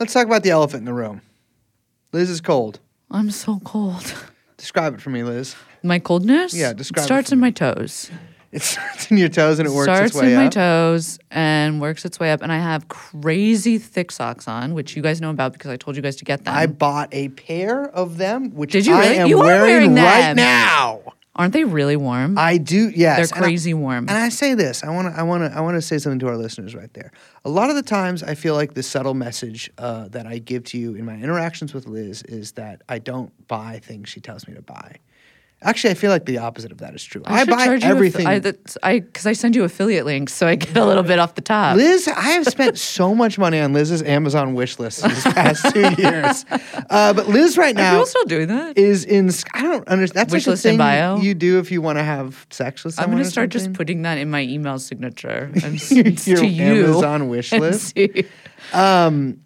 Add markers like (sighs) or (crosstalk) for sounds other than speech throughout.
Let's talk about the elephant in the room. Liz is cold. I'm so cold. Describe it for me, Liz. My coldness? Yeah, describe it Starts for in me. my toes. It starts in your toes and it works starts its way up. It starts in my toes and works its way up. And I have crazy thick socks on, which you guys know about because I told you guys to get them. I bought a pair of them, which Did you I really? am You are wearing, wearing right now. Aren't they really warm? I do, yes. They're and I- crazy warm. And I say this, I want to, I want to, I want to say something to our listeners right there. A lot of the times, I feel like the subtle message uh, that I give to you in my interactions with Liz is that I don't buy things she tells me to buy. Actually, I feel like the opposite of that is true. I, should buy everything. I I because I send you affiliate links, so I get a little bit off the top. Liz, I have spent (laughs) so much money on Liz's Amazon wish list these past two (laughs) years. Uh, but Liz right Are now people still doing that? is in. I don't understand. That's Wish like a list in thing bio? you do if you want to have sex with someone. I'm gonna or start just putting that in my email signature (laughs) s- Your- to you. Amazon wish list? Um,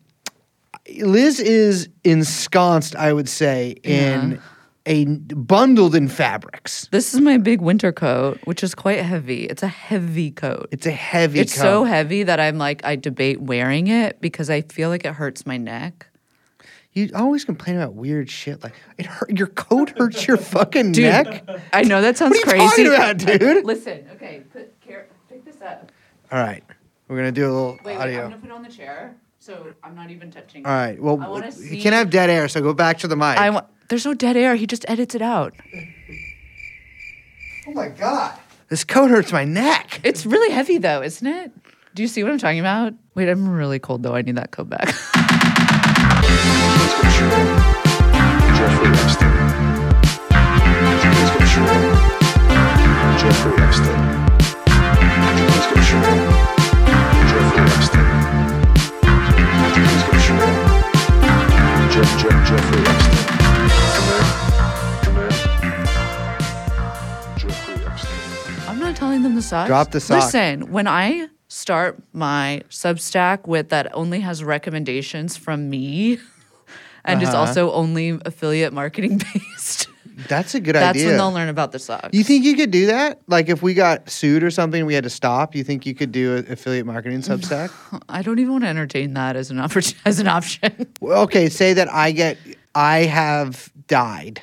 Liz is ensconced, I would say, in a bundled in fabrics. This is my big winter coat, which is quite heavy. It's a heavy coat. It's a heavy. Coat. It's coat. so heavy that I'm like I debate wearing it because I feel like it hurts my neck. You always complain about weird shit. Like it hurt. Your coat hurts your fucking neck. I know that sounds What are you crazy. talking about, dude? (laughs) Listen, okay, put, care, pick this up. All right, we're gonna do a little Wait, wait, audio. I'm gonna put it on the chair, so I'm not even touching. All right. Well, you can't have dead air, so go back to the mic. I want. There's no dead air. He just edits it out. oh my god, this coat hurts my neck. It's really heavy though, isn't it? Do you see what I'm talking about? Wait, I'm really cold though. I need that coat back. Jeffrey Epstein. Please go show. Jeffrey Epstein. Please go show. Jeffrey Epstein. Please go show. Jeff, Jeff, Jeffrey Epstein. Epstein. I'm not telling them the socks. Drop the sock. Listen, when I start my Substack with that only has recommendations from me (laughs) and is Uh-huh. also only affiliate marketing (laughs) based, That's a good that's idea. That's when they'll learn about the socks. you think you could do that? Like if we got sued or something, we had to stop. You think you could do affiliate marketing Substack? (laughs) I don't even want to entertain that as an oppor- as an option. Well, okay, say that I get, I have died.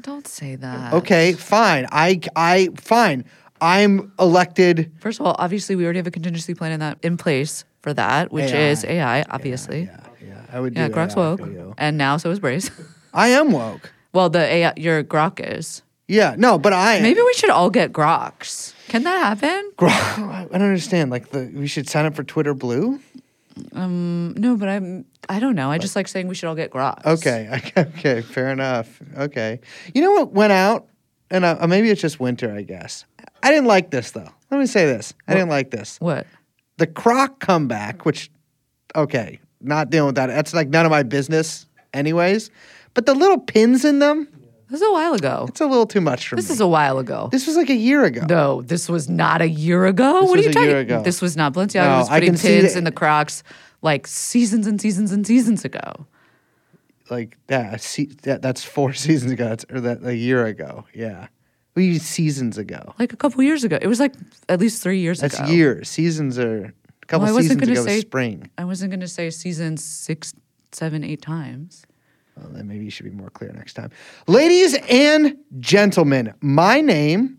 don't say that. Okay, fine. I, I, fine. I'm elected. First of all, obviously we already have a contingency plan in that in place for that, which AI. is AI, obviously. Yeah, yeah. I would do Yeah, AI Grok's for woke, and now so is Brace. (laughs) I am woke. well, the AI, your Grok is. Yeah, no, but I. Maybe we should all get Groks. Can that happen? Grok, (laughs) I don't understand. Like the, we should sign up for Twitter Blue. Um. No, but I'm. I don't know. I just like saying we should all get Groks. Okay, (laughs) okay, fair enough. Okay, you know what went out, and uh, maybe it's just winter. I guess I didn't like this though. Let me say this: I didn't like this. What? The Croc comeback, which, okay, not dealing with that. That's like none of my business, anyways. But the little pins in them, This is a while ago. it's a little too much for This me. This is a while ago. this was like a year ago. no, this was not a year ago. This what are you talking? ago. This was not Balenciaga. No, was I putting see pins in the Crocs like seasons and seasons and seasons ago. Like that, a se- that that's four (laughs) seasons ago. That's, or that a year ago. Yeah, we seasons ago. Like a couple years ago. It was like at least three years That's ago. That's years. Seasons are a couple Well, I seasons ago. say- spring. I wasn't going to say seasons six, seven, eight times. Well, then maybe you should be more clear next time. Ladies and gentlemen, my name.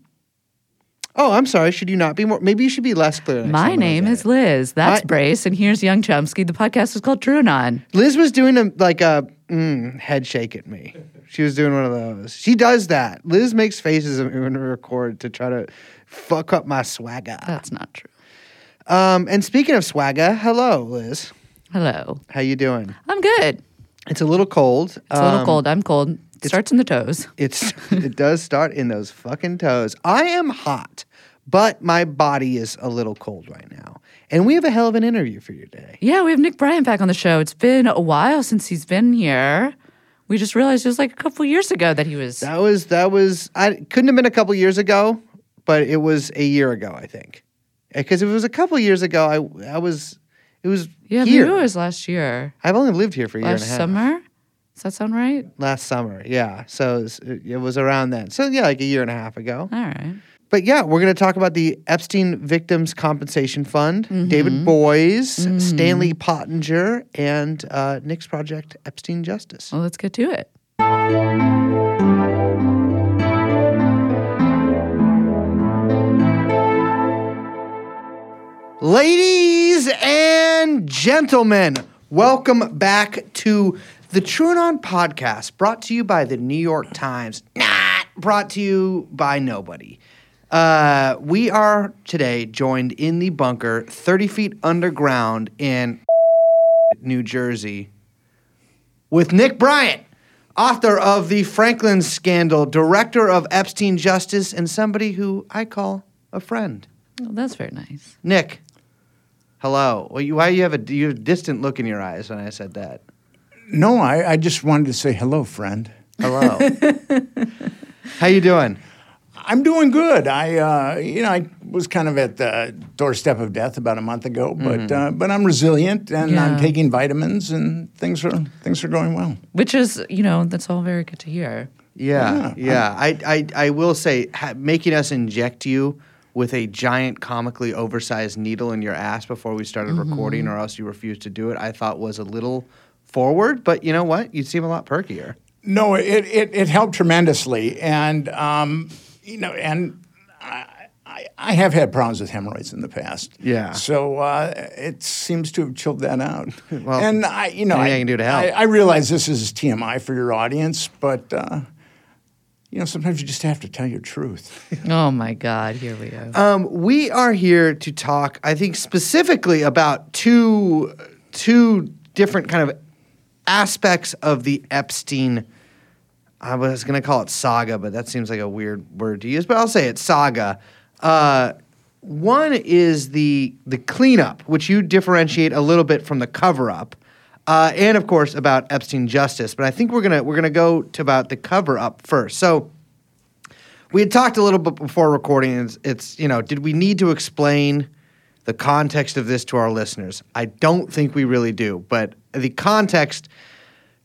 Oh, I'm sorry. Should you not be more? Maybe you should be less clear. Next My I name is. Liz. That's My- Brace, and here's Yung Chomsky. The podcast is called TrueAnon. Liz was doing a like a mm, head shake at me. She was doing one of those. She does that. Liz makes faces when we record to try to fuck up my swagger. That's not true. Um, and speaking of swagger, hello, Liz. Hello. How you doing? I'm good. It's a little cold. It's a little Um, cold. I'm cold. It starts in the toes. It's (laughs) it does start in those fucking toes. I am hot, but my body is a little cold right now. And we have a hell of an interview for you today. Yeah, we have Nick Bryant back on the show. It's been a while since he's been here. We just realized it was like a couple years ago that he was. That was that was I couldn't have been a couple years ago, but it was a year ago, I think. Uh, because if it was a couple years ago, I I was it was yeah, here. it was last year. I've only lived here for a year Last and a half. summer? Does that sound right? Last summer, yeah. So it was, it was around then. So yeah, like a year and a half ago. All right. But yeah, we're going to talk about the Epstein Victims Compensation Fund, David Boies, Stanley Pottinger, and uh, Nick's project, Epstein Justice. Well, let's get to it. Ladies and gentlemen, welcome back to the TrueAnon podcast, brought to you by the New York Times, not brought to you by nobody. Uh, we are today joined in the bunker, 30 feet underground in (laughs) New Jersey, with Nick Bryant, author of the Franklin Scandal, director of Epstein Justice, and somebody who I call a friend. Oh, that's very nice. Nick, hello. Well, you, why you have a you have a distant look in your eyes when I said that? No, I, I just wanted to say hello, friend. Hello. (laughs) How you doing? I'm doing good. I, uh, you know, I was kind of at the doorstep of death about a month ago, but uh, but I'm resilient and Yeah. I'm taking vitamins and things are things are going well. Which is, you know, that's all very good to hear. Yeah, Yeah, yeah. I, I, I will say, ha- making us inject you with a giant, comically oversized needle in your ass before we started recording, or else you refused to do it, I thought was a little forward. But you know what? You seem a lot perkier. No, it it, it helped tremendously, and um, you know, and I, I, I have had problems with hemorrhoids in the past. Yeah. So uh, it seems to have chilled that out. (laughs) Well, and I, you know, anything I, I can do to help. I, I realize this is TMI for your audience, but. Uh, you know, sometimes you just have to tell your truth. (laughs) Oh my God, here we go. Um, we are here to talk, I think, specifically about two two different kind of aspects of the Epstein. I was going to call it saga, but that seems like a weird word to use. But I'll say it saga. Uh, one is the the cleanup, which you differentiate a little bit from the cover up, uh, and of course about Epstein justice. But I think we're gonna we're gonna go to about the cover up first. So we had talked a little bit before recording. It's, it's you know, did we need to explain the context of this to our listeners? I don't think we really do, but the context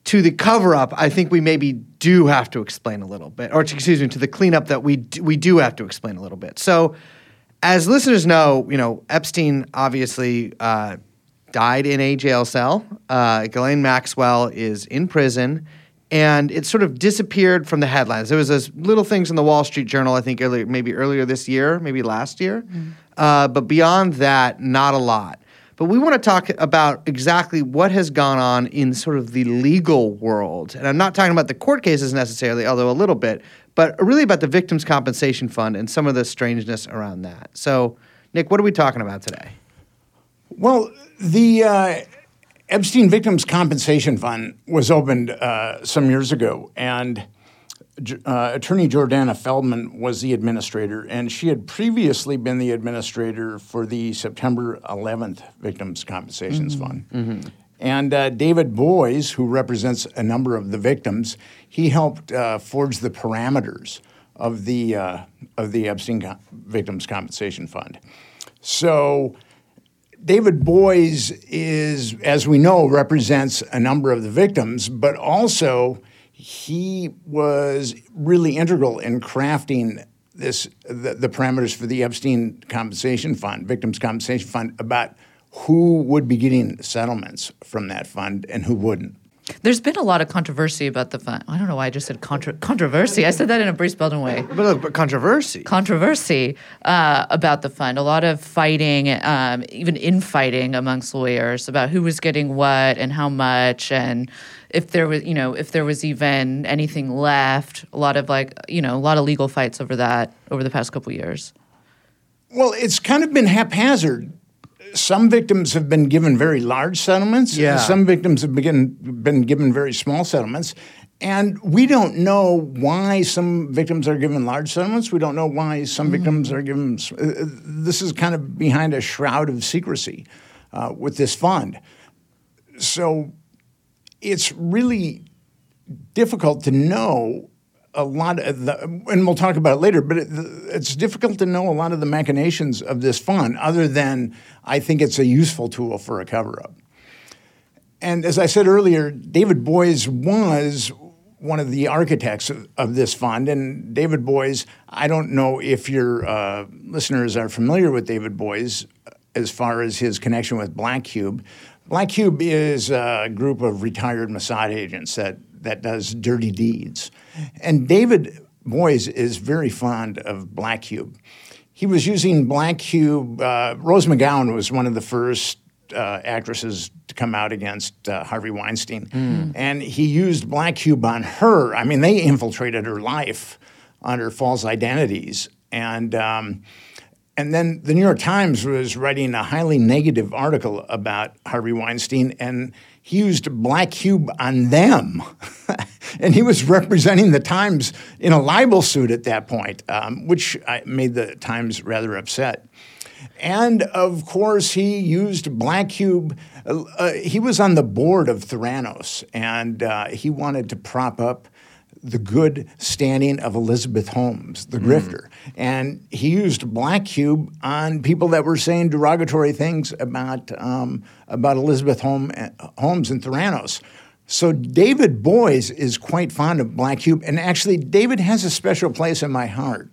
to the cover up, I think we maybe do have to explain a little bit, or excuse me, to the cleanup that we d- we do have to explain a little bit. So, as listeners know, you know Epstein obviously uh, died in a jail cell. Uh, Ghislaine Maxwell is in prison, and it sort of disappeared from the headlines. There was those little things in the Wall Street Journal, I think earlier, maybe earlier this year, maybe last year, uh, but beyond that, not a lot. But we want to talk about exactly what has gone on in sort of the legal world. And I'm not talking about the court cases necessarily, although a little bit, but really about the Victims' Compensation Fund and some of the strangeness around that. So, Nick, what are we talking about today? Well, the uh, Epstein Victims Compensation Fund was opened uh, some years ago, and uh, Attorney Jordana Feldman was the administrator, and she had previously been the administrator for the September 11th Victims Compensations Fund. And uh, David Boies, who represents a number of the victims, he helped uh, forge the parameters of the uh, of the Epstein Co- Victims Compensation Fund. So. David Boies is, as we know, represents a number of the victims, but also he was really integral in crafting this the, the parameters for the Epstein Compensation Fund, Victims Compensation Fund, about who would be getting settlements from that fund and who wouldn't. There's been a lot of controversy about the fund. I don't know why I just said contra- controversy. I said that in a Brace Belden way. But look, but controversy. Controversy uh, about the fund. A lot of fighting, um, even infighting amongst lawyers about who was getting what and how much, and if there was, you know, if there was even anything left. A lot of like, you know, a lot of legal fights over that over the past couple years. Well, it's kind of been haphazard. Some victims have been given very large settlements. Yeah. Some victims have been, been given very small settlements. And we don't know why some victims are given large settlements. We don't know why some victims are given. uh, This is kind of behind a shroud of secrecy uh, with this fund. So it's really difficult to know a lot of the, and we'll talk about it later, but it, it's difficult to know a lot of the machinations of this fund other than I think it's a useful tool for a cover up. And as I said earlier, David Boies was one of the architects of, of this fund. And David Boies, I don't know if your uh, listeners are familiar with David Boies as far as his connection with Black Cube. Black Cube is a group of retired Mossad agents that, that does dirty deeds. And David Boies is very fond of Black Cube. He was using Black Cube. Uh, Rose McGowan was one of the first uh, actresses to come out against uh, Harvey Weinstein. And he used Black Cube on her. I mean, they infiltrated her life under false identities. And, um, and then the New York Times was writing a highly negative article about Harvey Weinstein, and he used Black Cube on them. (laughs) and he was representing the Times in a libel suit at that point, um, which made the Times rather upset. And of course, he used Black Cube. Uh, uh, he was on the board of Theranos, and uh, he wanted to prop up the good standing of Elizabeth Holmes, the grifter. And he used Black Cube on people that were saying derogatory things about, um, about Elizabeth Holmes and Theranos. So David Boies is quite fond of Black Cube, and actually, David has a special place in my heart.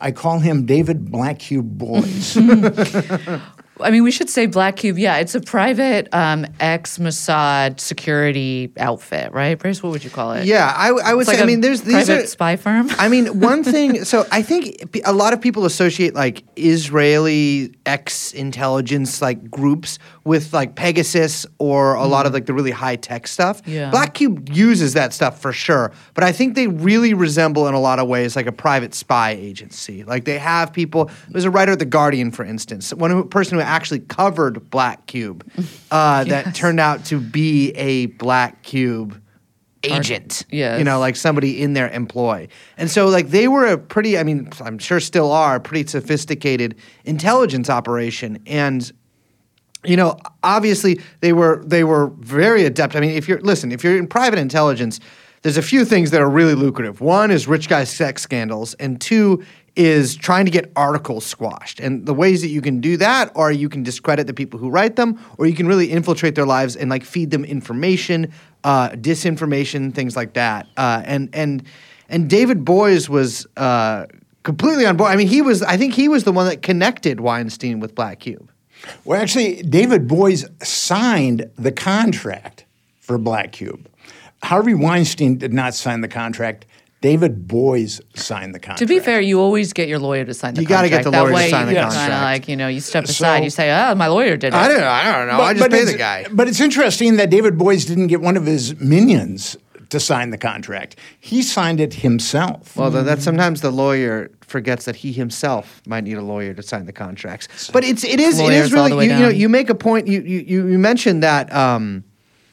I call him David Black Cube Boies. (laughs) I mean, we should say Black Cube. Yeah, it's a private um, ex Mossad security outfit, right? Brace, what would you call it? Yeah, I, I would It's say. like I mean, there's these private are, spy firm. I mean, (laughs) one thing. So I think a lot of people associate like Israeli ex intelligence like groups with like Pegasus or a lot of like the really high tech stuff. Yeah. Black Cube uses that stuff for sure, but I think they really resemble in a lot of ways like a private spy agency. Like they have people. There's a writer at the Guardian, for instance, one who, person who actually covered Black Cube, (laughs) uh, that turned out to be a Black Cube agent. yes. You know, like somebody in their employ. And so like they were a pretty I mean, I'm sure still are a pretty sophisticated intelligence operation and you know, obviously they were they were very adept. I mean, if you're listen, if you're in private intelligence, there's a few things that are really lucrative. One is rich guy sex scandals, and two is trying to get articles squashed. And the ways that you can do that are you can discredit the people who write them, or you can really infiltrate their lives and like feed them information, uh, disinformation, things like that. Uh, and and and David Boies was uh, completely on board. I mean, he was. I think he was the one that connected Weinstein with Black Cube. Well, actually, David Boies signed the contract for Black Cube. Harvey Weinstein did not sign the contract. David Boies signed the contract. To be fair, you always get your lawyer to sign the contract. You gotta get the that lawyer to way sign the you contract. Kind of like you know, you step aside. So- you say, "Oh, my lawyer did it." I don't know. I don't know. I just But pay it's- the guy. But it's interesting that David Boies didn't get one of his minions to sign the contract. He signed it himself. Well, th- that sometimes the lawyer forgets that he himself might need a lawyer to sign the contracts. But it's it is it Lawyers is really you, you know you make a point. You you you you mentioned that um,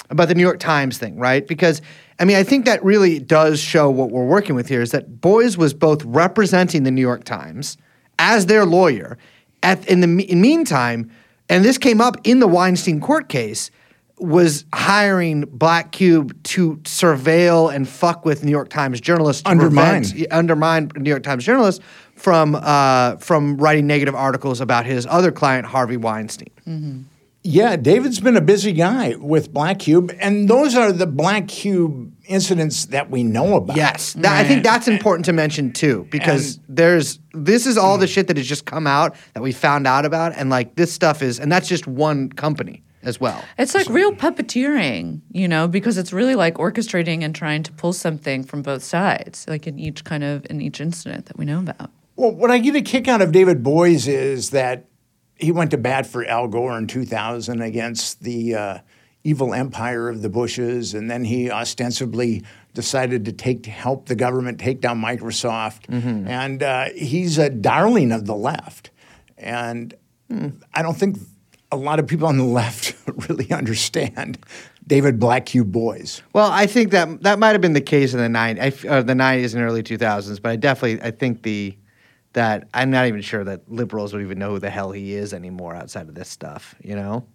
about the New York Times thing, right? Because I mean, I think that really does show what we're working with here is that Boies was both representing the New York Times as their lawyer. At in the me- in meantime, and this came up in the Weinstein court case was hiring Black Cube to surveil and fuck with New York Times journalists, to Undermine. prevent- undermine New York Times journalists from uh, from writing negative articles about his other client, Harvey Weinstein. Yeah, David's been a busy guy with Black Cube, and those are the Black Cube incidents that we know about. Yes, that, I think that's important to mention too, because there's this is all the hmm. shit that has just come out that we found out about, and like this stuff is, and that's just one company as well. It's like real puppeteering, you know, because it's really like orchestrating and trying to pull something from both sides, like in each kind of in each incident that we know about. Well, what I get a kick out of David Boies is that he went to bat for Al Gore in 2000 against the uh, evil empire of the Bushes, and then he ostensibly decided to take to help the government take down Microsoft, and uh, he's a darling of the left, and I don't think a lot of people on the (laughs) left really understand David Black Cube Boies. Well, I think that that might have been the case in the nine, uh, the nineties and early two thousands, but I definitely I think the that I'm not even sure that liberals would even know who the hell he is anymore outside of this stuff. You know.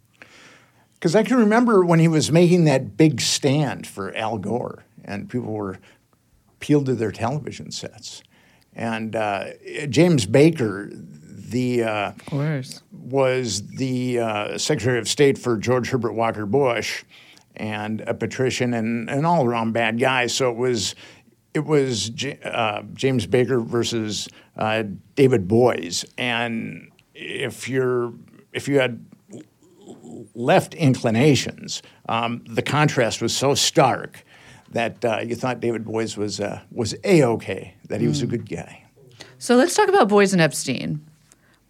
Because I can remember when he was making that big stand for Al Gore, and people were peeled to their television sets. And uh, James Baker, the uh, Of course. was the uh, Secretary of State for George Herbert Walker Bush, and a patrician and an all around bad guy. So it was it was J- uh, James Baker versus uh, David Boies, and if you're if you had left inclinations, um, the contrast was so stark that uh, you thought David Boies was uh, was a okay, that he was a good guy. So let's talk about Boies and Epstein.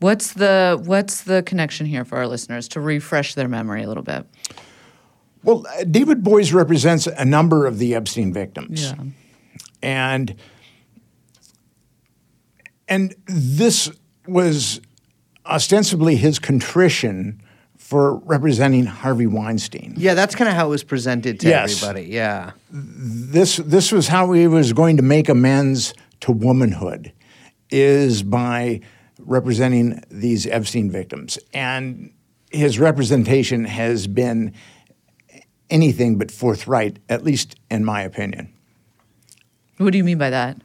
What's the what's the connection here for our listeners to refresh their memory a little bit? Well, uh, David Boies represents a number of the Epstein victims. Yeah. And and this was ostensibly his contrition for representing Harvey Weinstein. Yeah, that's kind of how it was presented to Yes. everybody. Yeah. This this was how he was going to make amends to womanhood, is by representing these Epstein victims, and his representation has been anything but forthright, at least in my opinion. What do you mean by that?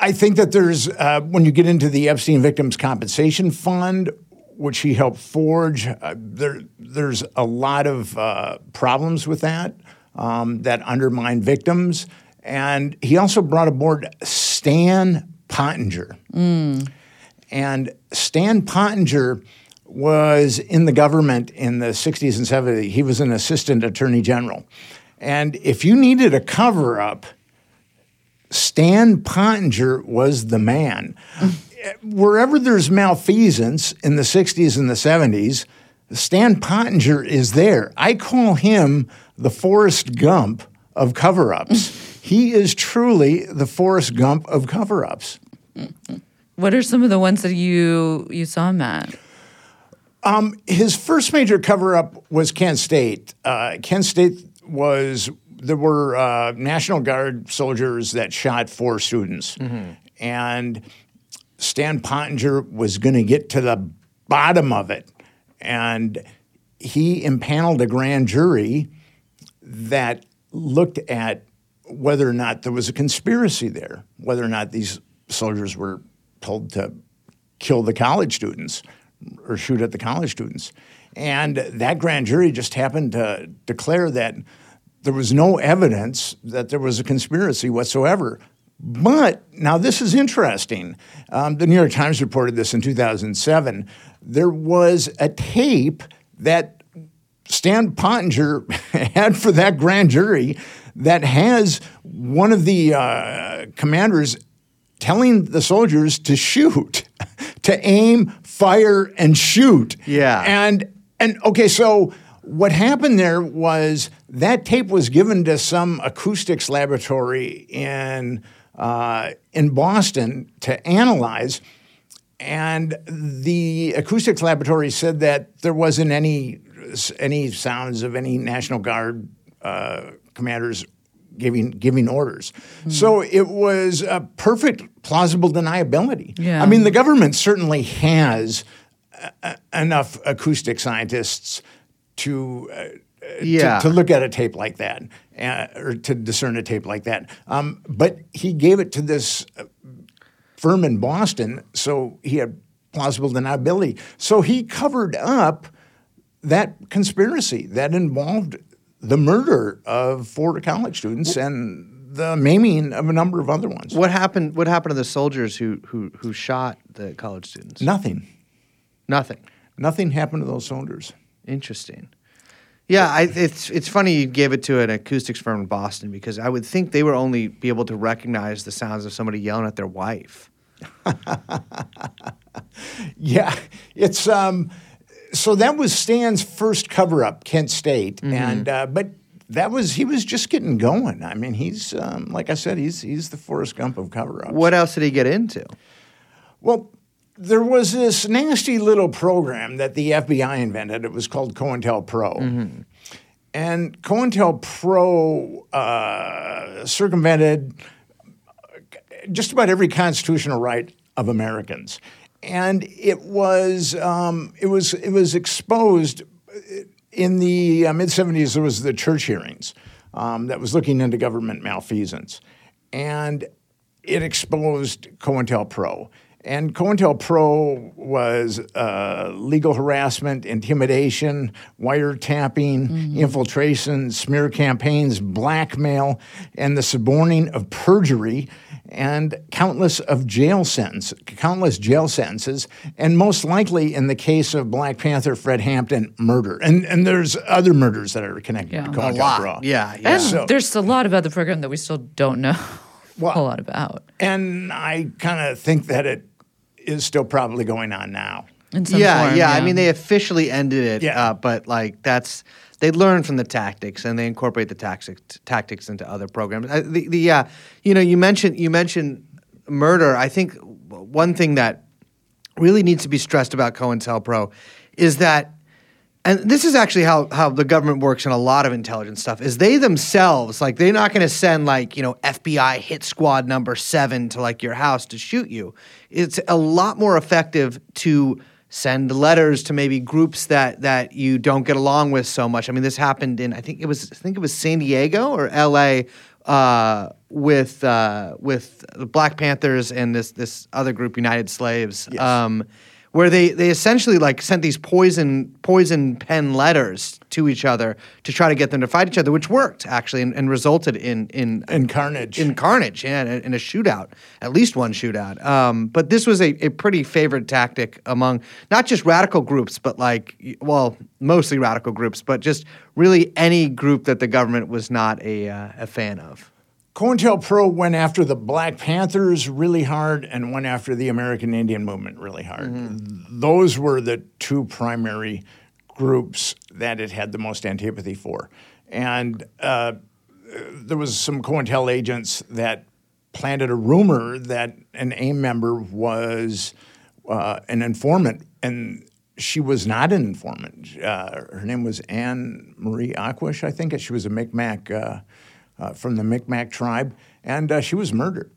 I think that there's uh, when you get into the Epstein Victims Compensation Fund, which he helped forge, uh, there there's a lot of uh, problems with that um, that undermine victims, and he also brought aboard Stan Pottinger, and Stan Pottinger was in the government in the 60s and 70s. He was an assistant attorney general, and if you needed a cover up. Stan Pottinger was the man. (laughs) Wherever there's malfeasance in the 60s and the 70s, Stan Pottinger is there. I call him the Forrest Gump of cover ups. (laughs) he is truly the Forrest Gump of cover ups. What are some of the ones that you you saw him at? his first major cover up was Kent State. Uh, Kent State was there were uh, National Guard soldiers that shot four students, and Stan Pottinger was going to get to the bottom of it, and he impaneled a grand jury that looked at whether or not there was a conspiracy there, whether or not these soldiers were told to kill the college students or shoot at the college students. And that grand jury just happened to declare that there was no evidence that there was a conspiracy whatsoever. But now this is interesting. Um, the New York Times reported this in 2007. There was a tape that Stan Pottinger (laughs) had for that grand jury that has one of the uh, commanders telling the soldiers to shoot, (laughs) to aim, fire, and shoot. Yeah. And and okay, so what happened there was that tape was given to some acoustics laboratory in uh, in Boston to analyze, and the acoustics laboratory said that there wasn't any any sounds of any National Guard uh, commanders giving giving orders. So it was a perfect plausible deniability. Yeah. I mean, the government certainly has enough acoustic scientists to. Uh, Yeah. to, to look at a tape like that, uh, or to discern a tape like that. Um, but he gave it to this uh, firm in Boston, so he had plausible deniability. So he covered up that conspiracy that involved the murder of four college students and the maiming of a number of other ones. What happened? What happened to the soldiers who who who shot the college students? Nothing. Nothing. Nothing happened to those soldiers. Interesting. Yeah, I, it's it's funny you gave it to an acoustics firm in Boston because I would think they would only be able to recognize the sounds of somebody yelling at their wife. (laughs) Yeah, it's um, so that was Stan's first cover up, Kent State, and uh, but that was he was just getting going. I mean, he's um, like I said, he's he's the Forrest Gump of cover ups. What else did he get into? Well, there was this nasty little program that the FBI invented. It was called COINTELPRO. And COINTELPRO uh, circumvented just about every constitutional right of Americans. And it was, um, it was, it was exposed in the uh, mid 70s. There was the church hearings um, that was looking into government malfeasance. And it exposed COINTELPRO. And COINTELPRO was uh, legal harassment, intimidation, wiretapping, infiltration, smear campaigns, blackmail, and the suborning of perjury, and countless of jail sentence, countless jail sentences, and most likely in the case of Black Panther Fred Hampton, murder. And and there's other murders that are connected Yeah. to A A COINTELPRO. lot. Yeah, yeah. And So- there's a lot of other program that we still don't know (laughs) Well- a lot about. And I kind of think that it is still probably going on now. In some yeah, form, yeah. I mean, they officially ended it. Yeah. Uh, but like that's they learn from the tactics and they incorporate the tactics tactics into other programs. Uh, the, the yeah, you know, you mentioned you mentioned murder. I think one thing that really needs to be stressed about COINTELPRO is that and this is actually how, how the government works in a lot of intelligence stuff is they themselves like they're not going to send like you know fbi hit squad number seven to like your house to shoot you. It's a lot more effective to send letters to maybe groups that that you don't get along with so much. I mean this happened in i think it was i think it was san diego or la uh, with uh, with the black panthers and this this other group united slaves. Um, where they, they essentially like sent these poison poison pen letters to each other to try to get them to fight each other, which worked actually and, and resulted in in In carnage. in carnage, yeah, in a, in a shootout, at least one shootout. Um, but this was a, a pretty favored tactic among not just radical groups, but like well, mostly radical groups, but just really any group that the government was not a uh, a fan of. COINTELPRO went after the Black Panthers really hard and went after the American Indian movement really hard. Those were the two primary groups that it had the most antipathy for. And uh, there was some COINTEL agents that planted a rumor that an AIM member was uh, an informant, and she was not an informant. Uh, her name was Anne Marie Aquash, I think. She was a Micmac uh, from the Micmac tribe, and uh, she was murdered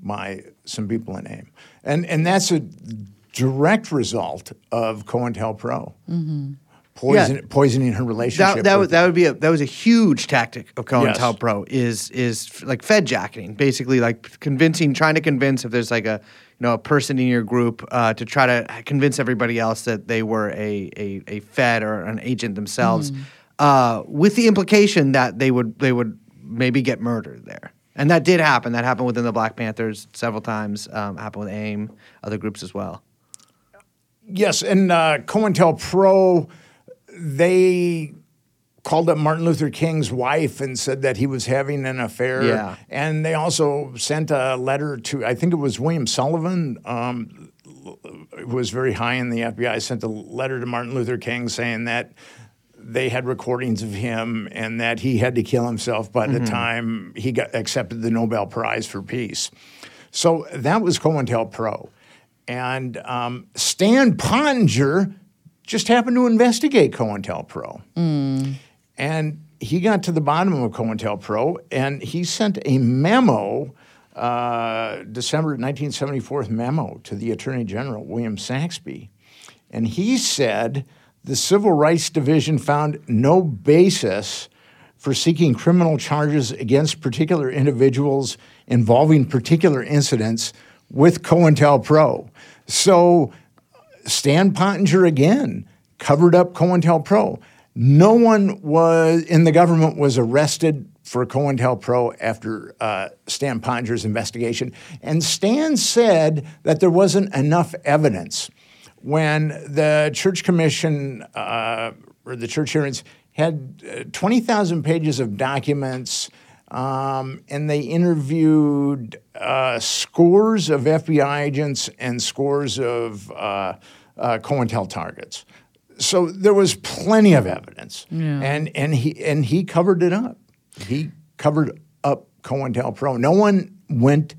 by some people in AIM, and and that's a direct result of COINTELPRO. Poison, poisoning her relationship. That, that, would, with- that would be a that was a huge tactic of Yes. COINTELPRO is is like Fed jacketing, basically like convincing, trying to convince if there's like a you know a person in your group uh, to try to convince everybody else that they were a a, a Fed or an agent themselves, uh, with the implication that they would they would maybe get murdered there. And that did happen. That happened within the Black Panthers several times. Um, happened with AIM, other groups as well. Yes, and uh, COINTELPRO, they called up Martin Luther King's wife and said that he was having an affair. Yeah. And they also sent a letter to, I think it was William Sullivan, um, who was very high in the FBI, sent a letter to Martin Luther King saying that they had recordings of him and that he had to kill himself by the time he got accepted the Nobel Prize for Peace. So that was COINTELPRO. And um, Stan Pottinger just happened to investigate COINTELPRO. And he got to the bottom of COINTELPRO and he sent a memo, uh, December 1974 memo to the Attorney General, William Saxbe. And he said the Civil Rights Division found no basis for seeking criminal charges against particular individuals involving particular incidents with COINTELPRO. So Stan Pottinger again covered up COINTELPRO. No one was in the government was arrested for COINTELPRO after uh, Stan Pottinger's investigation, and Stan said that there wasn't enough evidence when the church commission uh, or the church hearings had uh, 20,000 pages of documents. Um, and they interviewed uh, scores of FBI agents and scores of uh, uh, COINTEL targets. So there was plenty of evidence, and and he and he covered it up. He covered up COINTELPRO. No one went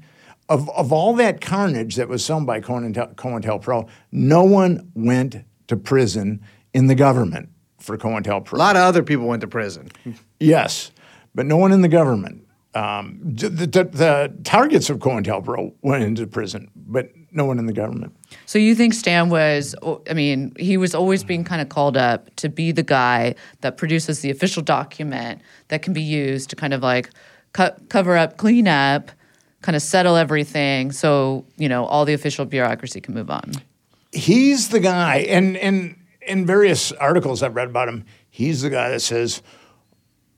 of of all that carnage that was sown by COINTEL, COINTELPRO. No one went to prison in the government for COINTELPRO. A lot of other people went to prison. Yes, but no one in the government. Um, the, the, the targets of COINTELPRO went into prison, but no one in the government. So you think Stan was? I mean, he was always being kind of called up to be the guy that produces the official document that can be used to kind of like co- cover up, clean up kind of settle everything so, you know, all the official bureaucracy can move on. he's the guy, and and in various articles I've read about him, he's the guy that says,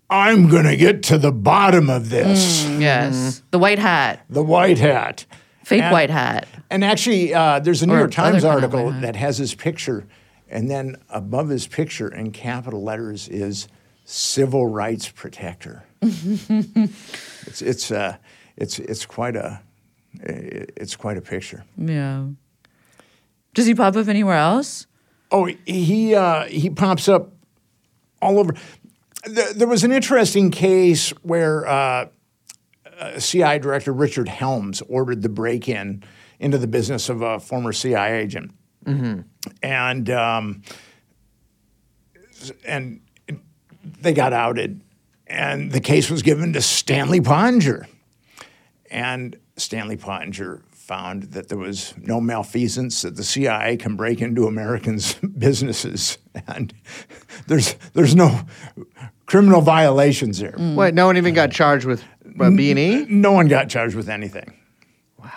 "I'm going to get to the bottom of this." Yes. The white hat, The white hat, fake And- white hat. And actually, uh, there's a New Or York Times other kind of article that has his picture, and then above his picture in capital letters is "Civil Rights Protector." (laughs) it's it's uh, it's it's quite a it's quite a picture. Yeah. Does he pop up anywhere else? Oh, he uh, he pops up all over. There, there was an interesting case where uh, uh, CIA Director Richard Helms ordered the break-in into the business of a former CIA agent, and um, and they got outed, and the case was given to Stanley Pottinger, and Stanley Pottinger found that there was no malfeasance that the CIA can break into Americans' (laughs) businesses, and there's there's no criminal violations there. Wait, no one even got charged with uh, B and E. No one got charged with anything. Wow.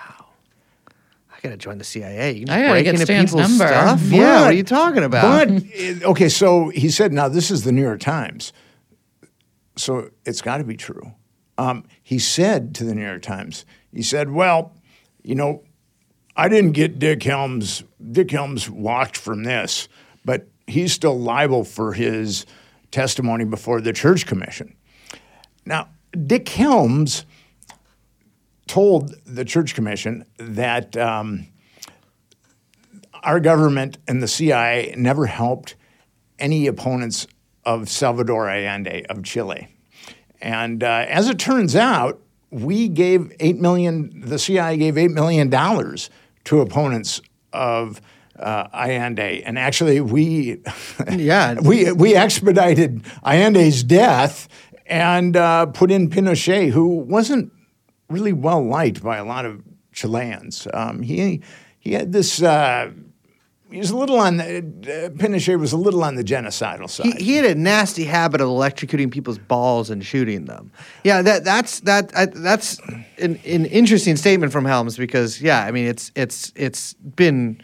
I gotta join the CIA. You can I gotta get into Stan's people's number. Stuff? Yeah, what are you talking about? But okay, so he said, now this is the New York Times, so it's got to be true. Um, he said to the New York Times, he said, well, you know, I didn't get Dick Helms. Dick Helms walked from this, but he's still liable for his testimony before the Church Commission. Now, Dick Helms told the Church Commission that. Um, our government and the CIA never helped any opponents of Salvador Allende of Chile. And uh, as it turns out, we gave eight million. The CIA gave eight million dollars to opponents of uh, Allende, and actually, we (laughs) Yeah. we we expedited Allende's death and uh, put in Pinochet, who wasn't really well liked by a lot of Chileans. Um, he he had this. Uh, he was a little on the, uh, Pinochet was a little on the genocidal side. He, he had a nasty habit of electrocuting people's balls and shooting them. Yeah, that that's that I, that's an, an interesting statement from Helms because yeah, I mean it's it's it's been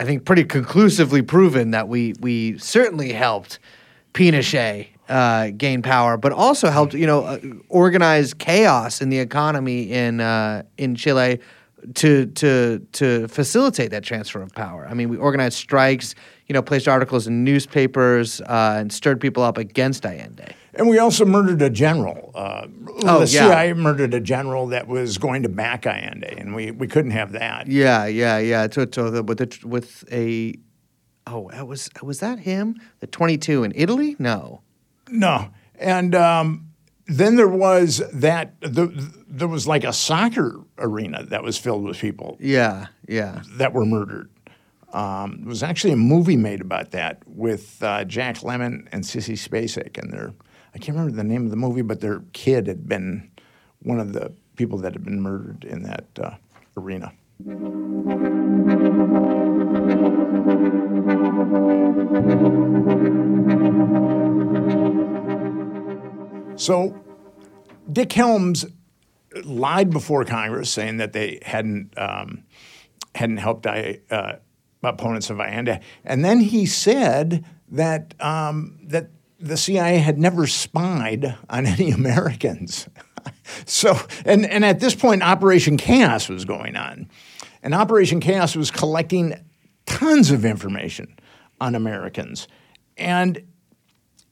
I think pretty conclusively proven that we we certainly helped Pinochet uh, gain power, but also helped you know uh, organize chaos in the economy in uh, in Chile to to to facilitate that transfer of power. I mean, we organized strikes, you know, placed articles in newspapers, uh, and stirred people up against Allende. and we also murdered a general. Uh, Oh, the yeah. CIA murdered a general that was going to back Allende, and we, we couldn't have that. Yeah, yeah, yeah. To, to the, with the, with a oh, was was that him? The twenty two in Italy? No. No, and um, then there was that the, there was like a soccer arena that was filled with people Yeah, yeah. that were murdered. Um, there was actually a movie made about that with uh, Jack Lemmon and Sissy Spacek, and their I can't remember the name of the movie, but their kid had been one of the people that had been murdered in that uh, arena. So Dick Helms lied before Congress, saying that they hadn't um, hadn't helped uh, opponents of Allende, and then he said that um, that the CIA had never spied on (laughs) any Americans. (laughs) so, and and at this point, Operation Chaos was going on, and Operation Chaos was collecting tons of information on Americans, and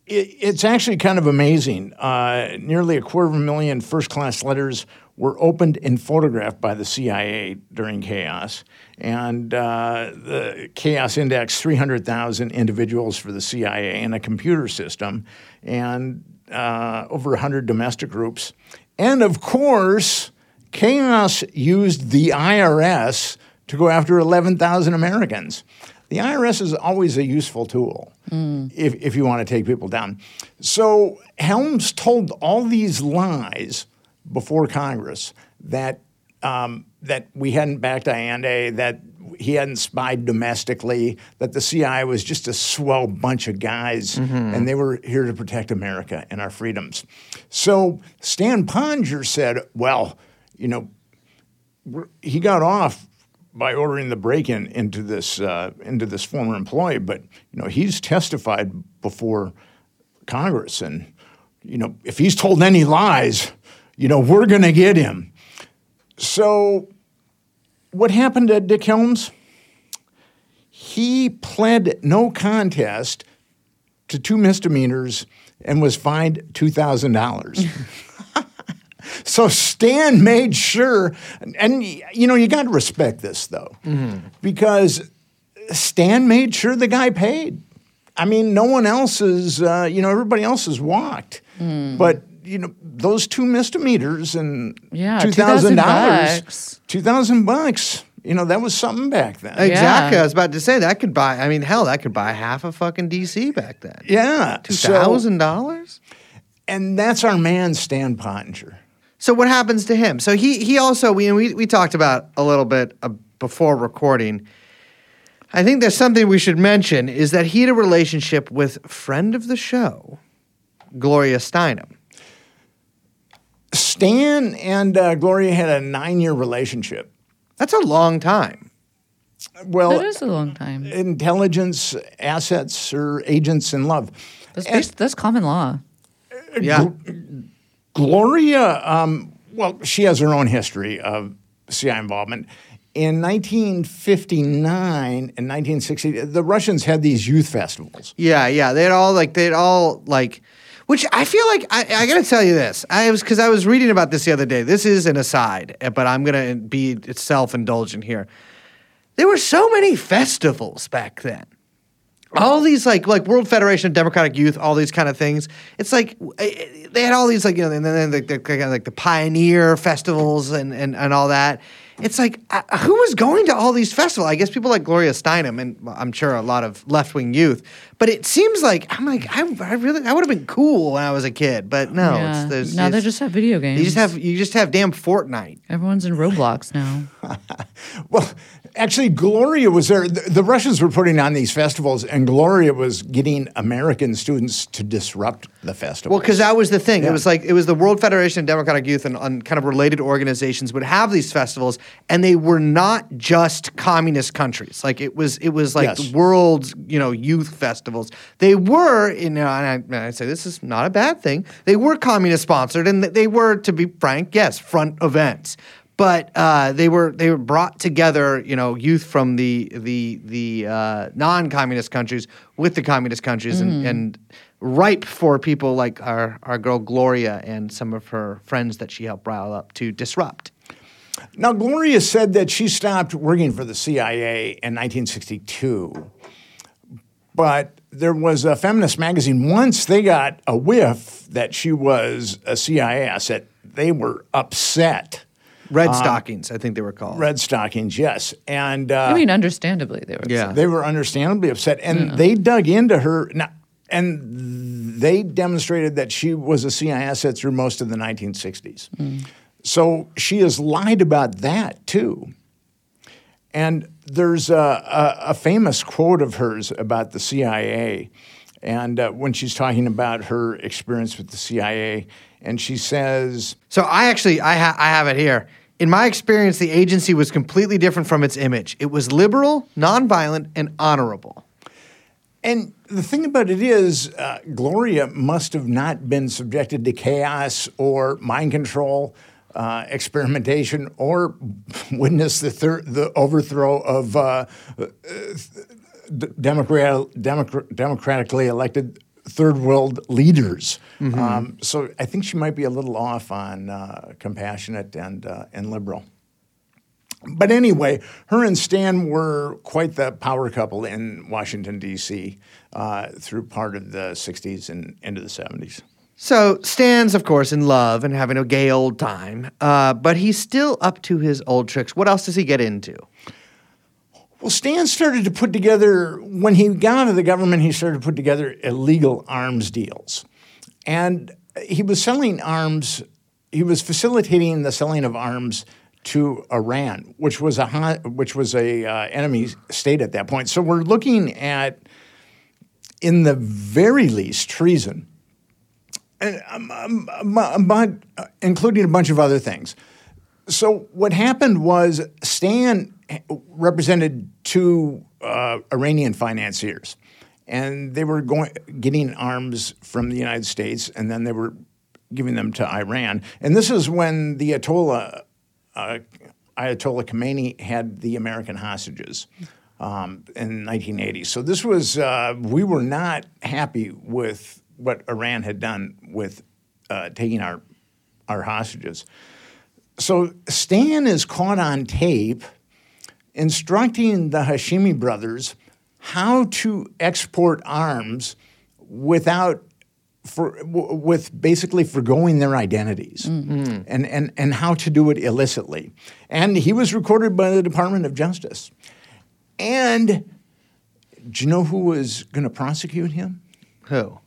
it, it's actually kind of amazing. Uh, nearly a quarter of a million first class letters were opened and photographed by the CIA during chaos. And uh, the chaos indexed 300,000 individuals for the CIA in a computer system and uh, over 100 domestic groups. And of course, chaos used the IRS to go after 11,000 Americans. The IRS is always a useful tool if, if you want to take people down. So Helms told all these lies before Congress that um, that we hadn't backed Allende, that he hadn't spied domestically, that the CIA was just a swell bunch of guys, and they were here to protect America and our freedoms. So Stan Pottinger said, "Well, you know." he got off by ordering the break-in into this uh, into this former employee, but you know he's testified before Congress, and you know if he's told any lies, you know we're going to get him. So, what happened to Dick Helms? He pled no contest to two misdemeanors and was fined two thousand dollars. (laughs) So Stan made sure, and you know, you got to respect this though, because Stan made sure the guy paid. I mean, no one else is, uh, you know, everybody else has walked, but you know, those two misdemeanors and Yeah, two thousand dollars, $2,000. bucks. You know, that was something back then. Exactly. Yeah. I was about to say that could buy. I mean, hell, that could buy half a fucking DC back then. yeah, Two so- thousand dollars. and that's our man, Stan Pottinger. So what happens to him? So he he also we we, we talked about a little bit uh, before recording. I think there's something we should mention is that he had a relationship with friend of the show, Gloria Steinem. Stan and uh, Gloria had a nine-year relationship. That's a long time. Well, That is a long time. intelligence assets or agents in love. That's, bas- that's common law. Yeah. Gloria, um, well, she has her own history of CIA involvement. In 1959 and 1960, the Russians had these youth festivals. Yeah, yeah. They'd all like they'd all like which I feel like I, I gotta tell you this. I was because I was reading about this the other day. This is an aside, but I'm gonna be self indulgent here. There were so many festivals back then. All these like like World Federation of Democratic Youth, all these kind of things. It's like eh, eh, they had all these like you know, and then like the, of like the pioneer festivals and and and all that. It's like uh, who was going to all these festivals? I guess people like Gloria Steinem and well, I'm sure a lot of left wing youth. But it seems like I'm like I, I really I would have been cool when I was a kid. But no, yeah. it's, there's, now they just have video games. you just have you just have damn Fortnite. Everyone's in Roblox now. (laughs) Well, actually, Gloria was there. The, the Russians were putting on these festivals, and Gloria was getting American students to disrupt the festival. Well, because that was the thing. It was like it was the World Federation of Democratic Youth and, and kind of related organizations would have these festivals, and they were not just communist countries. Like it was, it was like Yes. world, you know, youth festivals. They were, you know, and I, and I say this is not a bad thing. They were communist sponsored, and they were, to be frank, yes, front events. But uh, they were they were brought together, you know, youth from the the the uh, non-communist countries with the communist countries, and, and ripe for people like our our girl Gloria and some of her friends that she helped rile up to disrupt. Now, Gloria said that she stopped working for the CIA in 1962, but there was a feminist magazine. Once they got a whiff that she was a CIA asset, they were upset. Redstockings, I think they were called. Redstockings, yes, and uh, I mean, understandably, they were. Yeah. upset. they were understandably upset, and they dug into her. Now, and they demonstrated that she was a CIA asset through most of the 1960s. So she has lied about that too. And there's a, a, a famous quote of hers about the CIA, and uh, when she's talking about her experience with the CIA, and she says, So I actually I, ha- I have it here. In my experience, the agency was completely different from its image. It was liberal, nonviolent, and honorable. And the thing about it is, uh, Gloria must have not been subjected to chaos or mind control, uh, experimentation, or (laughs) witnessed the, thir- the overthrow of uh, uh, democrat- democr- democratically elected third world leaders. Um, so I think she might be a little off on uh, compassionate and, uh, and liberal. But anyway, her and Stan were quite the power couple in Washington, D.C. Uh, through part of the 60s and into the 70s. So Stan's, of course, in love and having a gay old time, uh, but he's still up to his old tricks. What else does he get into? Well, Stan started to put together, when he got out of the government, he started to put together illegal arms deals. And he was selling arms, he was facilitating the selling of arms to Iran, which was a which was a uh, enemy state at that point. So we're looking at, in the very least, treason, and um, um, um, but, uh, including a bunch of other things. So what happened was Stan represented two uh, Iranian financiers, and they were going getting arms from the United States, and then they were giving them to Iran. And this is when the Ayatollah uh, Ayatollah Khomeini had the American hostages. Um, in 1980. So this was, uh, we were not happy with what Iran had done with uh, taking our, our hostages. So Stan is caught on tape instructing the Hashemi brothers how to export arms without for with basically foregoing their identities mm-hmm. Mm-hmm. and, and and how to do it illicitly. And he was recorded by the Department of Justice. And do you know who was going to prosecute him? Who?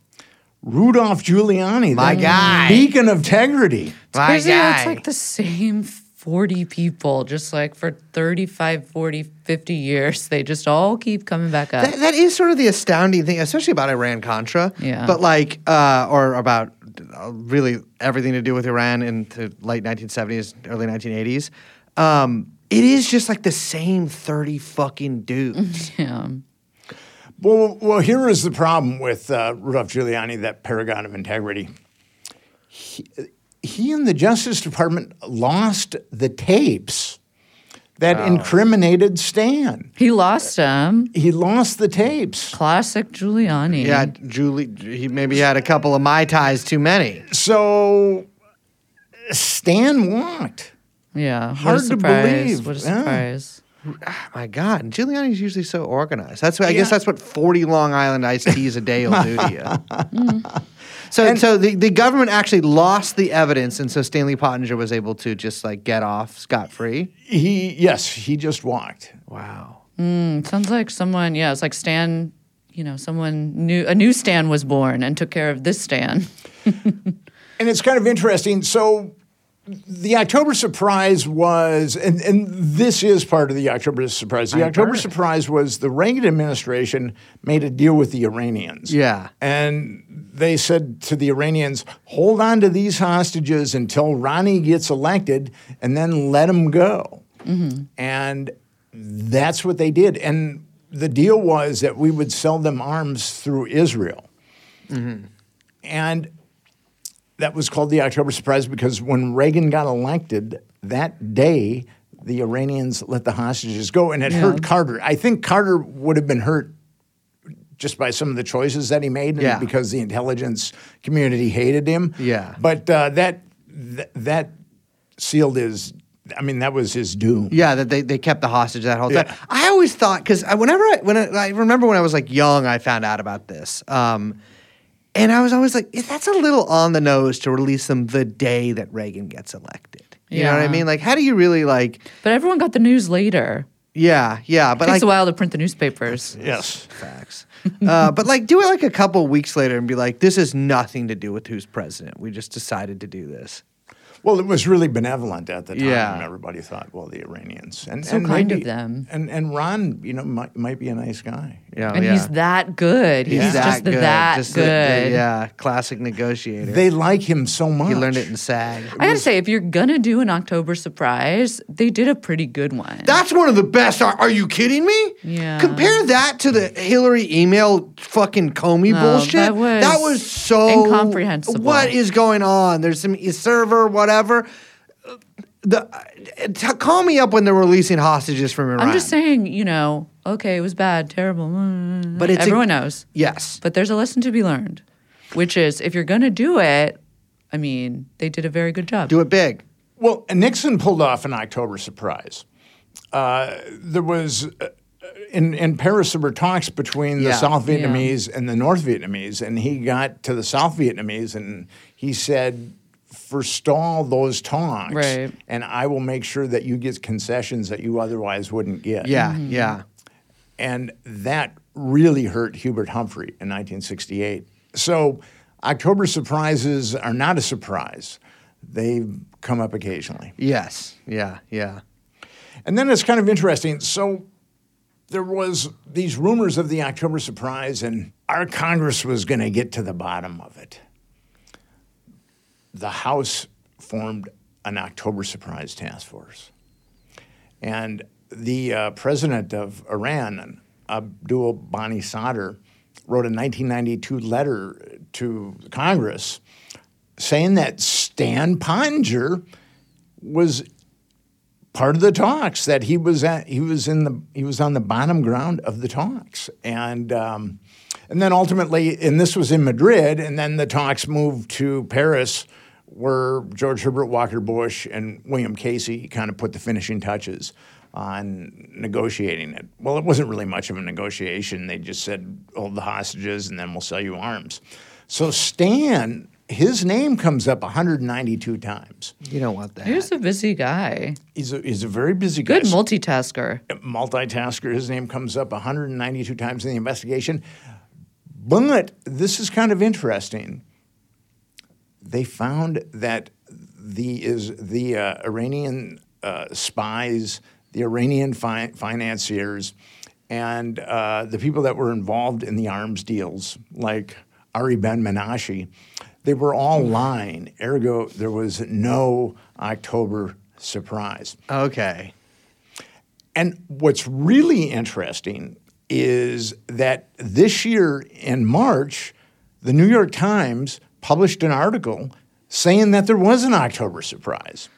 Rudolph Giuliani, My the guy. beacon of integrity. My Crazy how guy. it's like the same 40 people, just like for 35, 40, 50 years. They just all keep coming back up. That, that is sort of the astounding thing, especially about Iran Contra. Yeah. But like, uh, or about uh, really everything to do with Iran in the late 1970s, early 1980s. Um, it is just like the same 30 fucking dudes. (laughs) yeah. Well, well, here is the problem with uh, Rudolph Giuliani, that paragon of integrity. He, he and the Justice Department lost the tapes that incriminated Stan. He lost them. He lost the tapes. Classic Giuliani. yeah, Julie, he maybe had a couple of mai tais too many. So Stan walked. Yeah. Hard to believe. What a Yeah. Surprise. My God, and Giuliani's usually so organized. That's what, I guess that's what 40 Long Island iced teas a day will do to you. (laughs) Mm. So, and, so the, the government actually lost the evidence, and so Stanley Pottinger was able to just like get off scot free. He yes, he just walked. Wow. It sounds like someone, yeah, it's like Stan, you know, someone new, a new Stan was born and took care of this Stan. (laughs) And it's kind of interesting. So the October surprise was, and, and this is part of the October surprise. The I October heard. surprise was the Reagan administration made a deal with the Iranians. Yeah. And they said to the Iranians, hold on to these hostages until Ronnie gets elected and then let them go. Mm-hmm. And that's what they did. And the deal was that we would sell them arms through Israel. Mm-hmm. And that was called the October surprise because when Reagan got elected that day, the Iranians let the hostages go, and it hurt Carter. I think Carter would have been hurt just by some of the choices that he made, and Yeah. because the intelligence community hated him. Yeah. but uh, that, that that sealed his. I mean, that was his doom. Yeah, that they, they kept the hostage that whole time. Yeah. I always thought because whenever I when I, I remember when I was like young, I found out about this, um, and I was always like, that's a little on the nose to release them the day that Reagan gets elected. You know what I mean? Like, how do you really like? But everyone got the news later. Yeah, yeah, but It takes like a while to print the newspapers. Yes. facts. uh, but like, do it like a couple weeks later and be like, "This has nothing to do with who's president. We just decided to do this." Well, it was really benevolent at the time. Yeah. everybody thought, well, the Iranians and So and kind of them. And and Ron, you know, might, might be a nice guy. Yeah, and yeah. he's that good. He's, just that Just good. the- yeah, classic negotiator. They like him so much. he learned it in SAG. I gotta say, if you're gonna do an October surprise, they did a pretty good one. That's one of the best. Are, are you kidding me? Yeah. Compare that to the Hillary email fucking Comey oh, No, bullshit. that was so incomprehensible. What is going on? There's some server, whatever. Uh, The uh, t- call me up when they're releasing hostages from Iran. I'm just saying, you know, okay, it was bad, terrible. mm, But it's a- everyone knows. Yes. But there's a lesson to be learned, which is if you're gonna do it, I mean, they did a very good job. Do it big. Well, Nixon pulled off an October surprise. Uh, there was. Uh, in, in Paris, there were talks between the Yeah. South Yeah. Vietnamese and the North Vietnamese, and he got to the South Vietnamese and he said, "Forestall those talks, Right. and I will make sure that you get concessions that you otherwise wouldn't get." Yeah, Mm-hmm. yeah. And that really hurt Hubert Humphrey in 1968. So October surprises are not a surprise. They come up occasionally. Yes. Yeah, yeah. And then it's kind of interesting. So there was these rumors of the October surprise and our Congress was going to get to the bottom of it. The House formed an October Surprise Task Force. And the uh, president of Iran, Abdul Bani Sadr, wrote a 1992 letter to Congress saying that Stan Pottinger was part of the talks that he was at he was in the he was on the bottom ground of the talks and um, and then ultimately and this was in Madrid and then the talks moved to Paris where George Herbert Walker Bush and William Casey kind of put the finishing touches on negotiating it. Well, it wasn't really much of a negotiation. They just said hold the hostages and then we'll sell you arms. So Stan his name comes up 192 times. You don't want that. He's a busy guy. He's a, he's a very busy guy. Good multitasker. multitasker. His name comes up 192 times in the investigation. But this is kind of interesting. They found that the is the uh, Iranian uh, spies, the Iranian fi- financiers, and uh, the people that were involved in the arms deals, like Ari Ben Menashe, they were all lying. Ergo, there was no October surprise. okay. And what's really interesting is that this year in March, the New York Times published an article saying that there was an October surprise.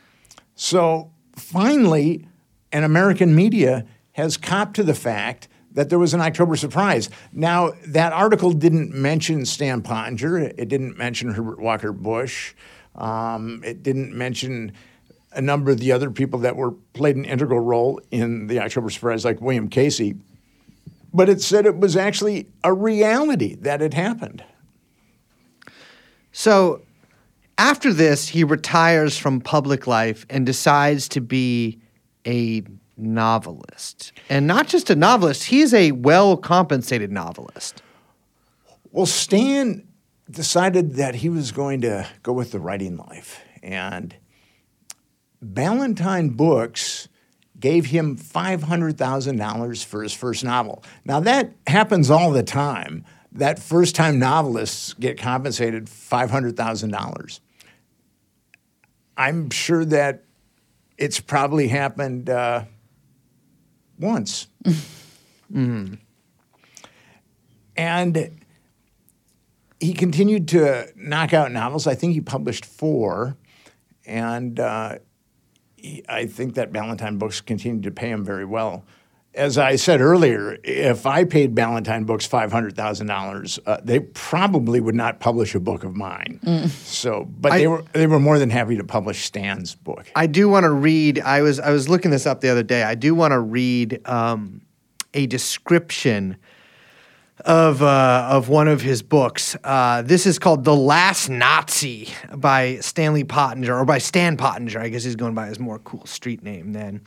So finally, an American media has copped to the fact that there was an October surprise. Now, that article didn't mention Stan Pottinger, it didn't mention Herbert Walker Bush, um, it didn't mention a number of the other people that were played an integral role in the October surprise, like William Casey. But it said it was actually a reality that it happened. So after this, he retires from public life and decides to be a novelist. And not just a novelist, he's a well compensated novelist. Well, Stan decided that he was going to go with the writing life. And Ballantine Books gave him $500,000 for his first novel. Now, that happens all the time. That first time novelists get compensated $500,000. I'm sure that it's probably happened uh, once. And he continued to knock out novels. I think he published four. And uh, he, I think that Ballantine Books continued to pay him very well. As I said earlier, if I paid Ballantine Books five hundred thousand dollars, uh, they probably would not publish a book of mine. So, but I- they were they were more than happy to publish Stan's book. I do want to read. I was I was looking this up the other day. I do want to read um, a description of uh, of one of his books. Uh, this is called "The Last Nazi" by Stanley Pottinger, or by Stan Pottinger. I guess he's going by his more cool street name then.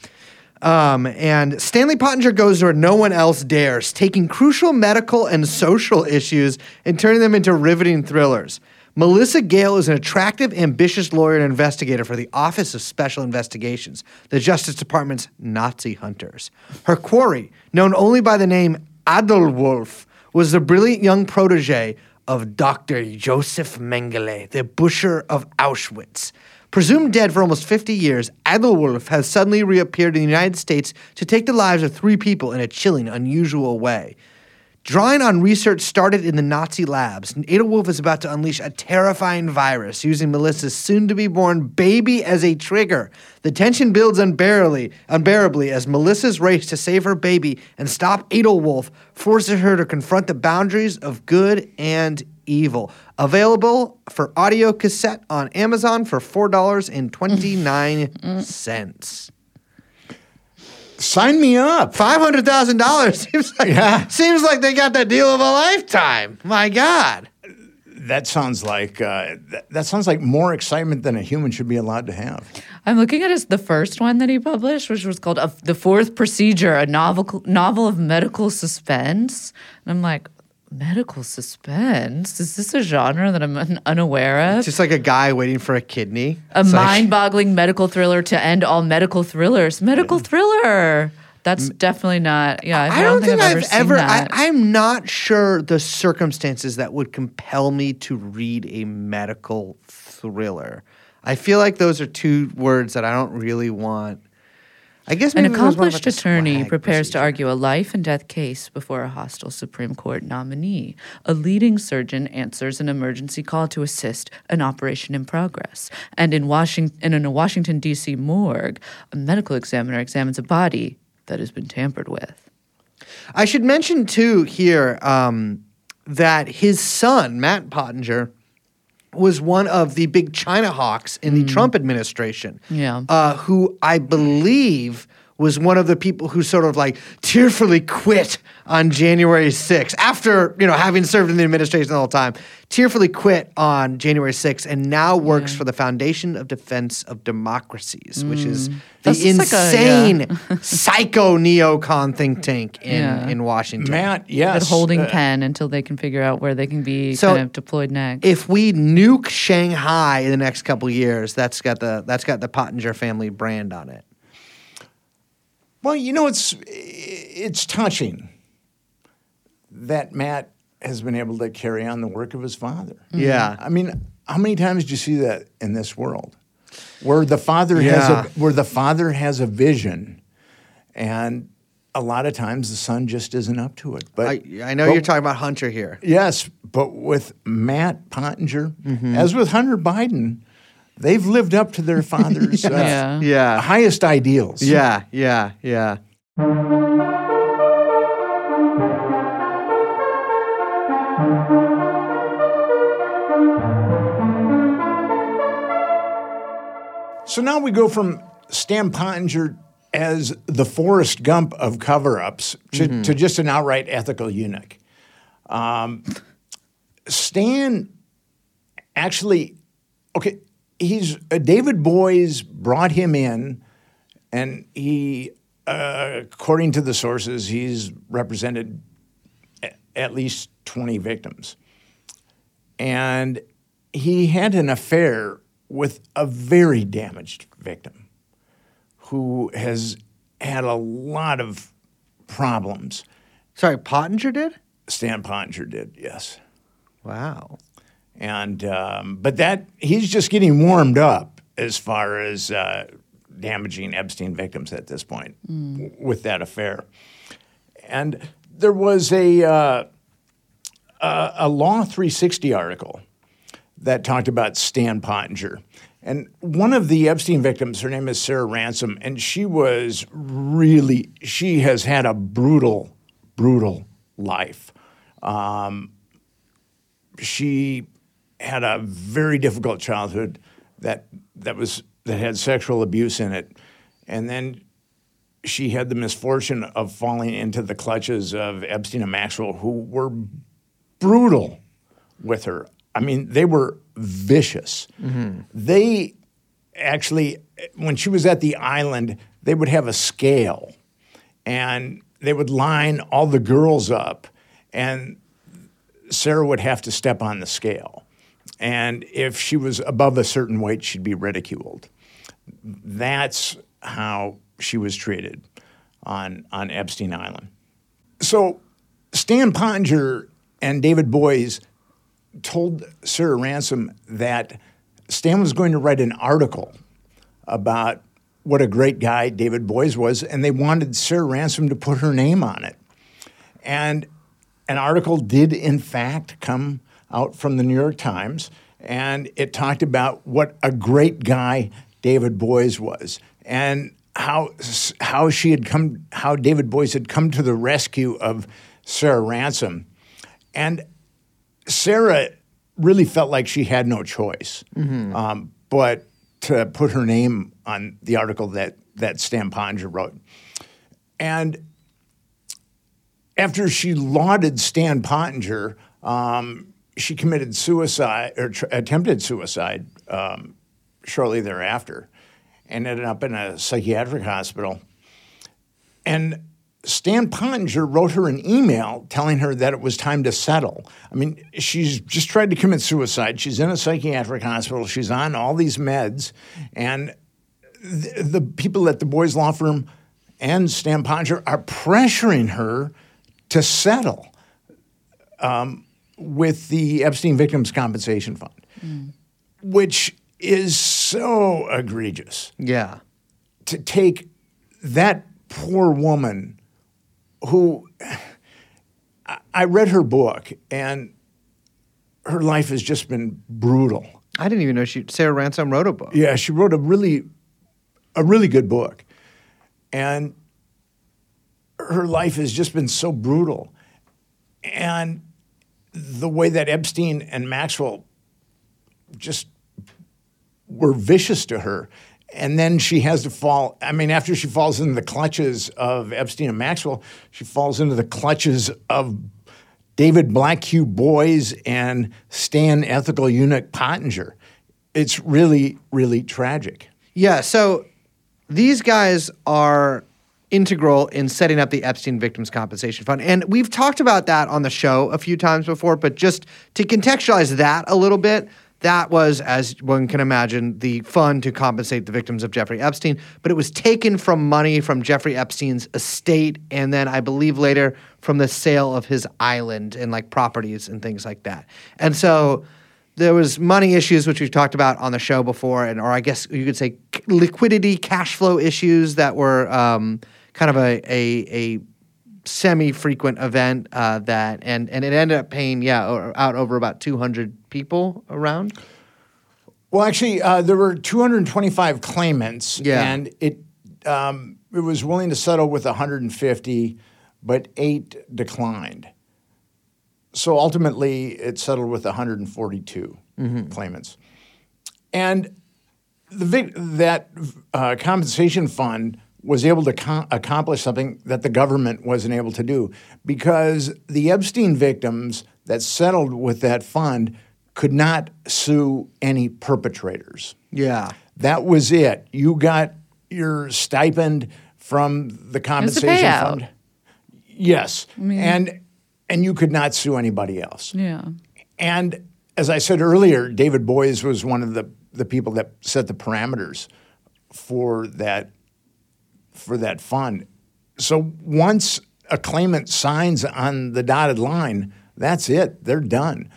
Um, and Stanley Pottinger goes where no one else dares, taking crucial medical and social issues and turning them into riveting thrillers. Melissa Gale is an attractive, ambitious lawyer and investigator for the Office of Special Investigations, the Justice Department's Nazi hunters. Her quarry, known only by the name Adelwolf, was the brilliant young protege of Dr. Joseph Mengele, the butcher of Auschwitz. Presumed dead for almost 50 years, Adelwolf has suddenly reappeared in the United States to take the lives of three people in a chilling, unusual way. Drawing on research started in the Nazi labs, Adelwolf is about to unleash a terrifying virus using Melissa's soon to be born baby as a trigger. The tension builds unbearably, unbearably as Melissa's race to save her baby and stop Adelwolf forces her to confront the boundaries of good and evil. Available for audio cassette on Amazon for $4.29. Sign me up. Five hundred thousand dollars (laughs) seems like Yeah. seems like they got the deal of a lifetime. My God. That sounds like uh, that, that sounds like more excitement than a human should be allowed to have. I'm looking at his the first one that he published, which was called uh, "The Fourth Procedure," a novel novel of medical suspense. And I'm like, medical suspense? Is this a genre that I'm un- unaware of? Just like a guy waiting for a kidney. a It's mind-boggling medical thriller to end all medical thrillers. Medical mm. thriller. That's definitely not. Yeah, I, I don't think, I've, I've ever. I. I'm not sure the circumstances that would compel me to read a medical thriller. I feel like those are two words that I don't really want. I guess An accomplished attorney prepares to argue a life and death case before a hostile Supreme Court nominee. A leading surgeon answers an emergency call to assist an operation in progress. And in Washington, and in a Washington D.C. morgue, a medical examiner examines a body that has been tampered with. I should mention too here um, that his son Matt Pottinger was one of the big China hawks in the Trump administration. Yeah. uh, who I believe was one of the people who sort of like tearfully quit on January 6th after you know having served in the administration the whole time. Tearfully quit on January 6th and now works for the Foundation of Defense of Democracies, which is the That's just like a- yeah. insane (laughs) psycho neocon think tank in, Yeah. in Washington. Matt, yes. But holding uh, pen until they can figure out where they can be So, kind of deployed next. if we nuke Shanghai in the next couple years, that's got the that's got the Pottinger family brand on it. Well, you know, it's it's touching that Matt has been able to carry on the work of his father. Yeah. I mean, how many times do you see that in this world, where the father has a where the father has a vision, and a lot of times the son just isn't up to it. But I, I know but- you're talking about Hunter here. Yes, but with Matt Pottinger, Mm-hmm. as with Hunter Biden, they've lived up to their father's (laughs) uh, Yeah. Yeah. highest ideals. Yeah, yeah, yeah. So now we go from Stan Pottinger as the Forrest Gump of cover-ups to, to just an outright ethical eunuch. Um, Stan actually, okay, he's uh, David Boies brought him in, and he, uh, according to the sources, he's represented a- at least twenty victims and he had an affair with a very damaged victim who has had a lot of problems. Sorry, Pottinger did? Stan Pottinger did, yes. Wow. And um, but that he's just getting warmed up as far as uh, damaging Epstein victims at this point w- with that affair. And there was a uh, a, a Law 360 article that talked about Stan Pottinger. And one of the Epstein victims, her name is Sarah Ransom, and she was really, she has had a brutal, brutal life. Um, she had a very difficult childhood that that was that had sexual abuse in it, and then she had the misfortune of falling into the clutches of Epstein and Maxwell, who were brutal with her. I mean, they were vicious. Mm-hmm. They actually, when she was at the island, they would have a scale, and they would line all the girls up, and Sarah would have to step on the scale. And if she was above a certain weight, she'd be ridiculed. That's how she was treated on, on Epstein Island. So Stan Pottinger and David Boies told Sarah Ransom that Stan was going to write an article about what a great guy David Boies was, and they wanted Sarah Ransom to put her name on it. And an article did, in fact, come out from the New York Times, and it talked about what a great guy David Boies was, and how how she had come, how David Boies had come to the rescue of Sarah Ransom, and Sarah really felt like she had no choice, um, but to put her name on the article that that Stan Pottinger wrote, and after she lauded Stan Pottinger, um, she committed suicide or tr- attempted suicide um, shortly thereafter, and ended up in a psychiatric hospital. And Stan Pottinger wrote her an email telling her that it was time to settle. I mean, she's just tried to commit suicide. She's in a psychiatric hospital. She's on all these meds, and the, the people at the Boies' law firm and Stan Pottinger are pressuring her to settle um, with the Epstein Victims Compensation Fund, which is so egregious Yeah. to take that poor woman who I- I read her book and her life has just been brutal. I didn't even know she Sarah Ransom wrote a book. Yeah, she wrote a really a really good book. And her life has just been so brutal. And the way that Epstein and Maxwell just were vicious to her. And then she has to fall. I mean, after she falls into the clutches of Epstein and Maxwell, she falls into the clutches of David Black Hugh Boies and Stan Ethical Eunuch Pottinger. It's really, really tragic. Yeah, so these guys are integral in setting up the Epstein Victims Compensation Fund. And we've talked about that on the show a few times before, but just to contextualize that a little bit, that was, as one can imagine, the fund to compensate the victims of Jeffrey Epstein. But it was taken from money from Jeffrey Epstein's estate, and then I believe later from the sale of his island and like properties and things like that. And so there was money issues which we've talked about on the show before and or i guess you could say liquidity cash flow issues that were um, kind of a, a, a semi-frequent event uh, that and, and it ended up paying yeah out over about 200 people around Well, actually, uh, there were 225 claimants, Yeah. and it um, it was willing to settle with 150, but eight declined. So ultimately, it settled with 142 claimants, and the that uh, compensation fund was able to co- accomplish something that the government wasn't able to do because the Epstein victims that settled with that fund could not sue any perpetrators. yeah That was it. You got your stipend from the compensation fund. Yes, and and you could not sue anybody else. Yeah. And as I said earlier, David Boies was one of the, the people that set the parameters for that for that fund. So once a claimant signs on the dotted line, that's it. They're done.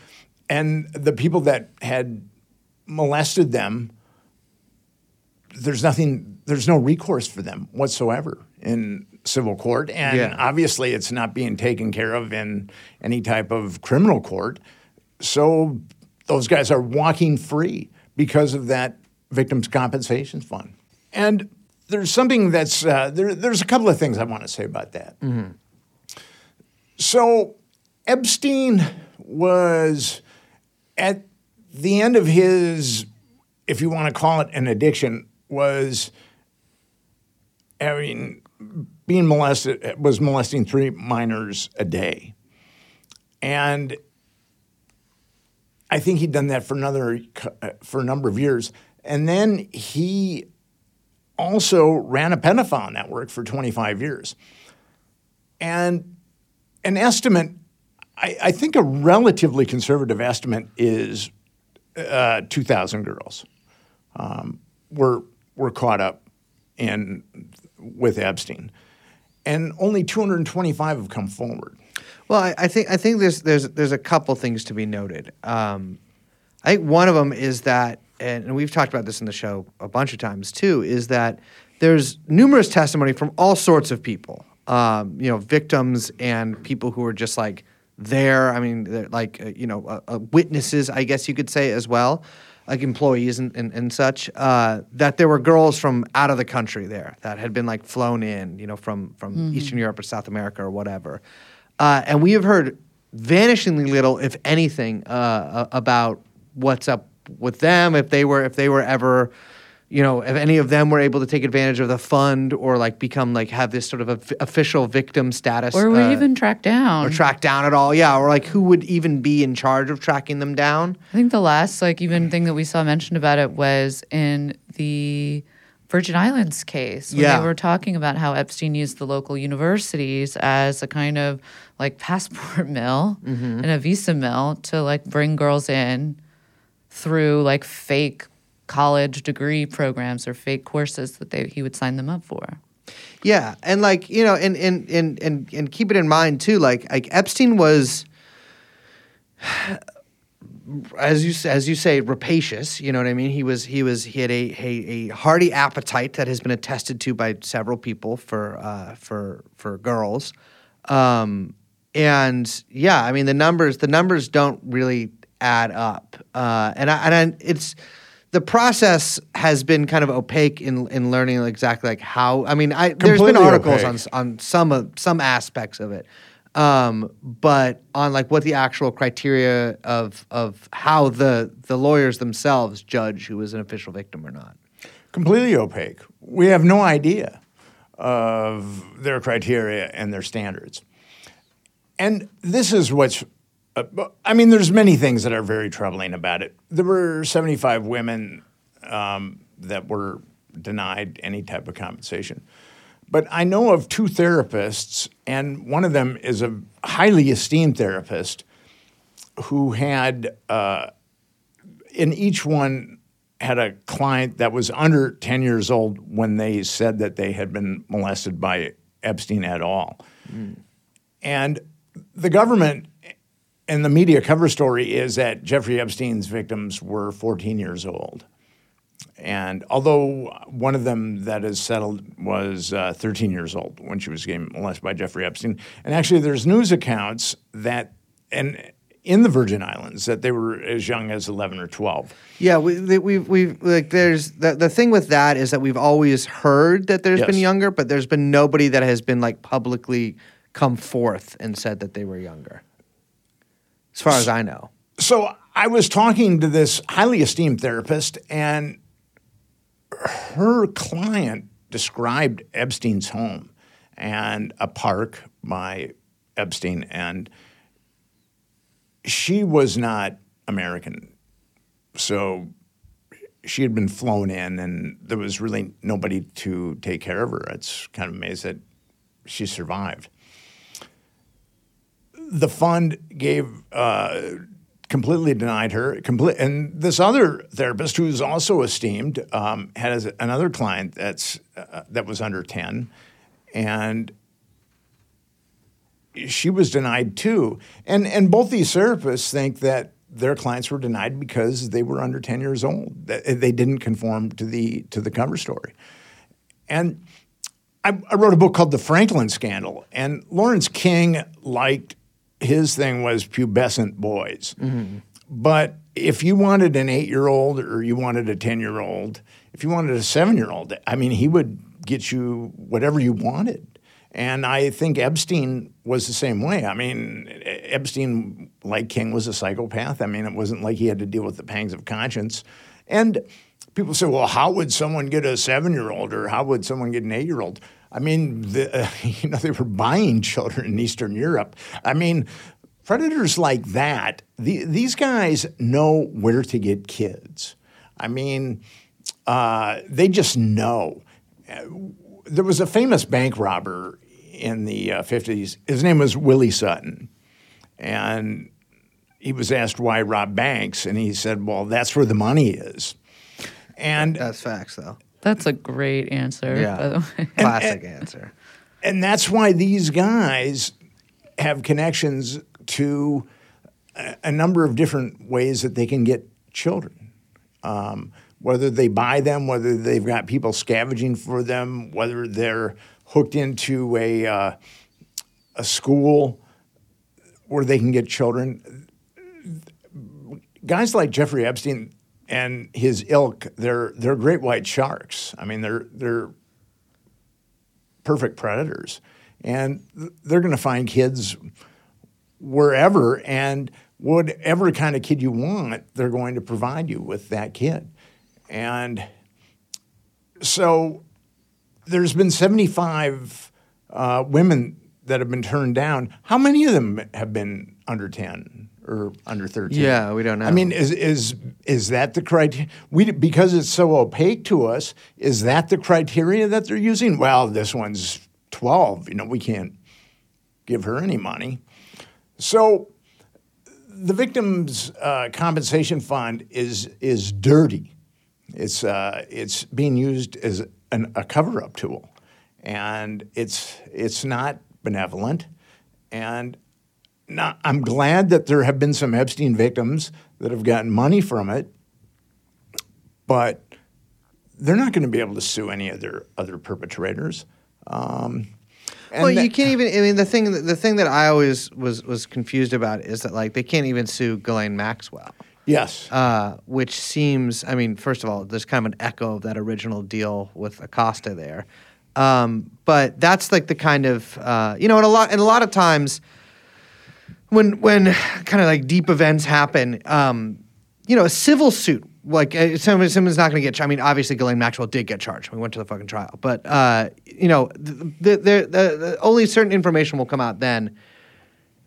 And the people that had molested them, there's nothing, there's no recourse for them whatsoever in civil court. And Yeah. obviously, it's not being taken care of in any type of criminal court. So those guys are walking free because of that victims' compensation fund. And there's something that's, uh, there, there's a couple of things I want to say about that. So Epstein was at the end of his, if you want to call it an addiction, was I mean, being molested was molesting three minors a day, and I think he'd done that for another uh, for a number of years, and then he also ran a pedophile network for 25 years, and an estimate, I, I think a relatively conservative estimate is uh, 2,000 girls um, were were caught up in with Epstein, and only 225 have come forward. Well, I, I think I think there's there's there's a couple things to be noted. Um, I think one of them is that, and, and we've talked about this in the show a bunch of times too, is that there's numerous testimony from all sorts of people. Um, you know, victims and people who are just like there. I mean, like uh, you know, uh, uh, witnesses, I guess you could say as well, like employees and, and, and such. Uh, that there were girls from out of the country there that had been like flown in, you know, from from Eastern Europe or South America or whatever. Uh, and we have heard vanishingly little, if anything, uh, about what's up with them. If they were, if they were ever, you know, if any of them were able to take advantage of the fund or like become like have this sort of a, official victim status, Or were uh, even tracked down. or tracked down at all. Yeah, or like who would even be in charge of tracking them down? I think the last like even thing that we saw mentioned about it was in the Virgin Islands case when Yeah. they were talking about how Epstein used the local universities as a kind of like (laughs) passport mill Mm-hmm. and a visa mill to like bring girls in through like fake college degree programs or fake courses that they he would sign them up for. Yeah, and like you know, and and and and and keep it in mind too. Like like Epstein was (sighs) as you as you say, rapacious. You know what I mean. He was he was he had a a, a hearty appetite that has been attested to by several people for uh, for for girls. Um, and yeah, I mean the numbers the numbers don't really add up. Uh, and I, and I, it's the process has been kind of opaque in in learning exactly like how. I mean, I there's been articles opaque. on on some of some aspects of it. Um, but on like what the actual criteria of of how the the lawyers themselves judge who is an official victim or not. completely opaque. We have no idea of their criteria and their standards. And this is what's, uh, I mean, there's many things that are very troubling about it. There were 75 women um, that were denied any type of compensation. But I know of two therapists, and one of them is a highly esteemed therapist who had uh, in each one had a client that was under 10 years old when they said that they had been molested by Epstein at all. And the government and the media cover story is that Jeffrey Epstein's victims were 14 years old. And although one of them that is settled was uh, 13 years old when she was getting molested by Jeffrey Epstein, and actually there's news accounts that and in the Virgin Islands that they were as young as 11 or 12. Yeah, we we we've, we've like there's the the thing with that is that we've always heard that there's been younger, but there's been nobody that has been like publicly come forth and said that they were younger. As far as I know. So I was talking to this highly esteemed therapist, and her client described Epstein's home and a park by Epstein, and she was not American. So she had been flown in, and there was really nobody to take care of her. It's kind of amazing that she survived. The fund gave uh, completely denied her. Complete, and this other therapist, who's also esteemed, um, another client that's uh, that was under ten, and she was denied too. And and both these therapists think that their clients were denied because they were under ten years old. They didn't conform to the to the cover story. And I, I wrote a book called The Franklin Scandal, and Lawrence King liked his thing was pubescent boys. Mm-hmm. But if you wanted an eight year old or you wanted a 10 year old, if you wanted a seven year old, I mean, he would get you whatever you wanted. And I think Epstein was the same way. I mean, Epstein, like King, was a psychopath. I mean, it wasn't like he had to deal with the pangs of conscience. And people say, well, how would someone get a seven year old or how would someone get an eight year old? I mean, the, (laughs) you know, they were buying children in Eastern Europe. I mean, predators like that, the, these guys know where to get kids. I mean, uh, they just know. There was a famous bank robber in the uh, 50s. His name was Willie Sutton. And he was asked why rob banks, and he said, well, that's where the money is. And That's facts though. That's a great answer. Yeah. By the way. (laughs) Classic answer. and that's why these guys have connections to a, a number of different ways that they can get children. Um, whether they buy them, whether they've got people scavenging for them, whether they're hooked into a uh, a school where they can get children. Guys like Jeffrey Epstein and his ilk, they're they're great white sharks. I mean, they're they're perfect predators. And they're going to find kids wherever, and whatever kind of kid you want, they're going to provide you with that kid. And so there's been 75 uh, women that have been turned down. How many of them have been under 10 or under 13? Yeah, we don't know. I mean, is is is that the criteria? We because it's so opaque to us. Is that the criteria that they're using? Well, this one's 12. You know, we can't give her any money. So the victims' uh, compensation fund is is dirty. It's uh, it's being used as an, a cover-up tool, and it's it's not benevolent. And now, I'm glad that there have been some Epstein victims that have gotten money from it, but they're not going to be able to sue any of their other perpetrators. Um, and well, you that- can't even. I mean, the thing the thing that I always was was confused about is that like they can't even sue Ghislaine Maxwell, Yes. uh, which seems. I mean, first of all, there's kind of an echo of that original deal with Acosta there, um, but that's like the kind of uh, you know, and a lot and a lot of times when when kind of like deep events happen, um, you know, a civil suit like uh, someone, someone's not going to get. I mean, obviously, Ghislaine Maxwell did get charged. We went to the fucking trial, but uh, you know, the, the, the, only certain information will come out then,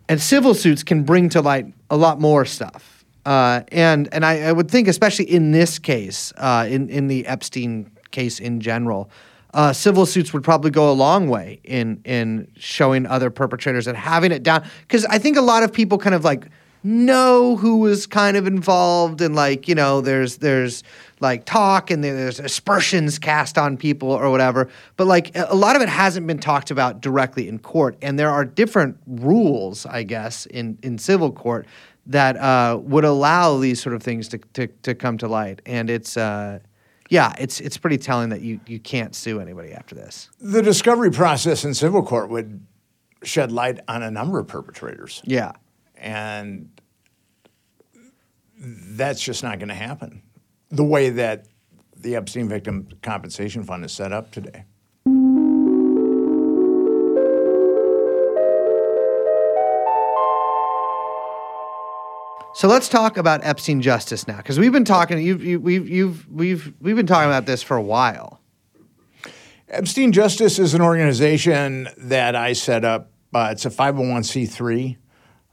and civil suits can bring to light a lot more stuff. Uh, and and I, I would think, especially in this case, uh, in in the Epstein case in general, uh, civil suits would probably go a long way in in showing other perpetrators and having it down. Because I think a lot of people kind of like know who was kind of involved and like you know there's there's like talk and there's aspersions cast on people or whatever. But like a lot of it hasn't been talked about directly in court. And there are different rules i guess in in civil court that uh, would allow these sort of things to, to, to come to light. And it's uh, yeah it's it's pretty telling that you you can't sue anybody after this the discovery process in civil court would shed light on a number of perpetrators. yeah And that's just not going to happen the way that the Epstein Victim Compensation Fund is set up today. So let's talk about Epstein justice now, because we've been talking. You've, you, we've, you've, we've, we've been talking about this for a while. Epstein Justice is an organization that I set up. Uh, it's a 501c3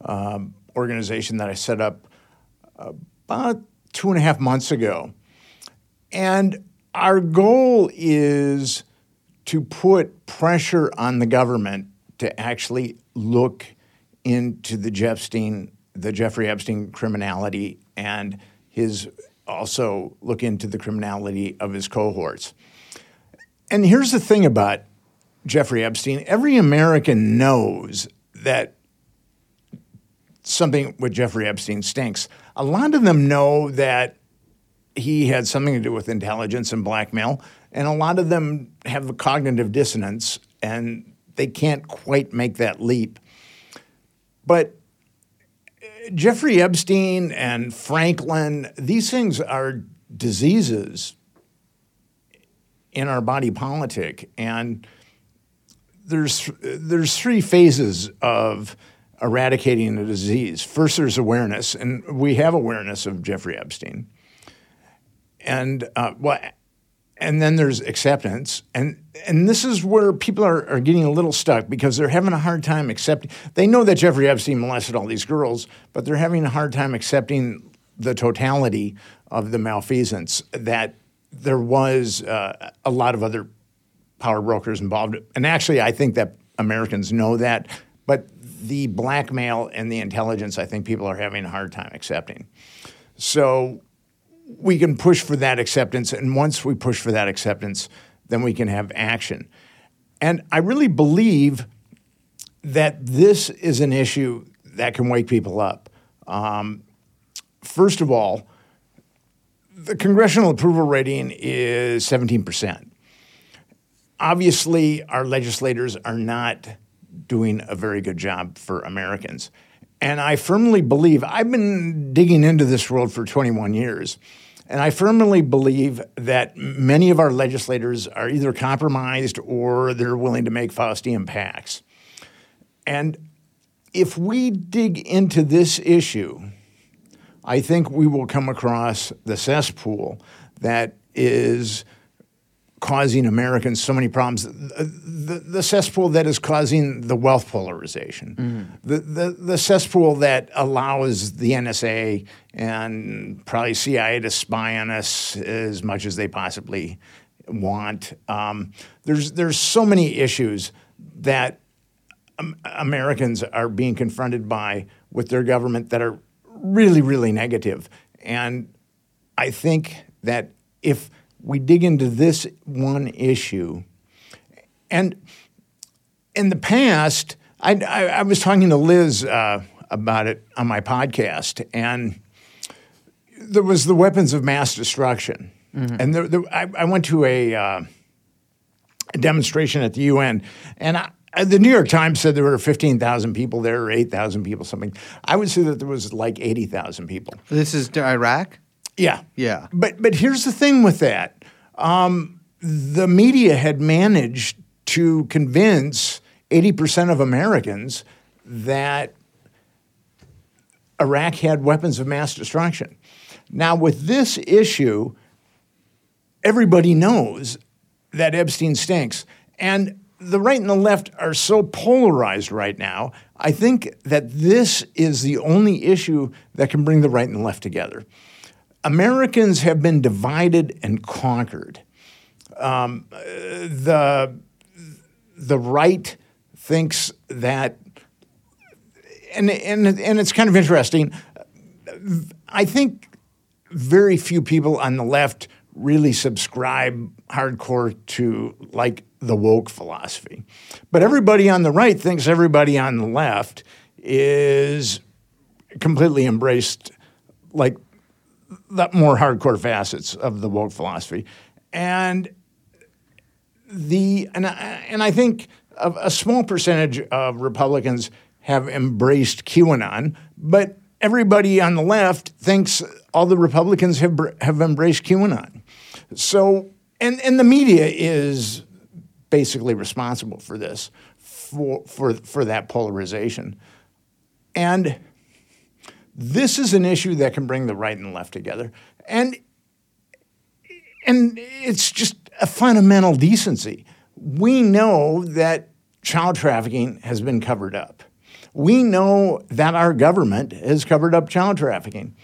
um, organization that I set up about two and a half months ago. And our goal is to put pressure on the government to actually look into the Jeff Jeffstein, the Jeffrey Epstein criminality and his also look into the criminality of his cohorts. And here's the thing about Jeffrey Epstein every American knows that something with Jeffrey Epstein stinks. A lot of them know that he had something to do with intelligence and blackmail, and a lot of them have a cognitive dissonance and they can't quite make that leap. But Jeffrey Epstein and Franklin, these things are diseases in our body politic. And there's, there's three phases of eradicating a disease. First, there's awareness, and we have awareness of Jeffrey Epstein. And uh, well, and then there's acceptance, and and this is where people are, are getting a little stuck because they're having a hard time accepting. They know that Jeffrey Epstein molested all these girls, but they're having a hard time accepting the totality of the malfeasance that there was uh, a lot of other power brokers involved. And actually, I think that Americans know that, but the blackmail and the intelligence, I think people are having a hard time accepting. So we can push for that acceptance. And once we push for that acceptance, then we can have action. And I really believe that this is an issue that can wake people up. Um, first of all, the congressional approval rating is 17%. Obviously, our legislators are not doing a very good job for Americans. And I firmly believe, I've been digging into this world for 21 years, and I firmly believe that many of our legislators are either compromised or they're willing to make Faustian pacts. And if we dig into this issue, I think we will come across the cesspool that is causing Americans so many problems. The, the, the cesspool that is causing the wealth polarization, the, the, the cesspool that allows the NSA and probably CIA to spy on us as much as they possibly want. Um, there's, there's so many issues that um, Americans are being confronted by with their government that are really, really negative. And I think that if we dig into this one issue, and in the past, I, I, I was talking to Liz uh, about it on my podcast, and there was the weapons of mass destruction, and there, there, I, I went to a, uh, a demonstration at the UN, and I, the New York Times said there were fifteen thousand people there, or eight thousand people, something. I would say that there was like eighty thousand people. This is Iraq. Yeah, Yeah. But but here's the thing with that: um, the media had managed to convince eighty percent of Americans that Iraq had weapons of mass destruction. Now, with this issue, everybody knows that Epstein stinks. And the right and the left are so polarized right now. I think that this is the only issue that can bring the right and the left together. Americans have been divided and conquered. Um, the, the right thinks that, and, and, and it's kind of interesting. I think very few people on the left really subscribe hardcore to like the woke philosophy. But everybody on the right thinks everybody on the left is completely embraced like the more hardcore facets of the woke philosophy. And the and I, and I think a, a small percentage of Republicans have embraced QAnon, but everybody on the left thinks all the Republicans have have embraced QAnon. So and and the media is basically responsible for this for for for that polarization. And this is an issue that can bring the right and left together. And and it's just a fundamental decency. We know that child trafficking has been covered up. We know that our government has covered up child trafficking.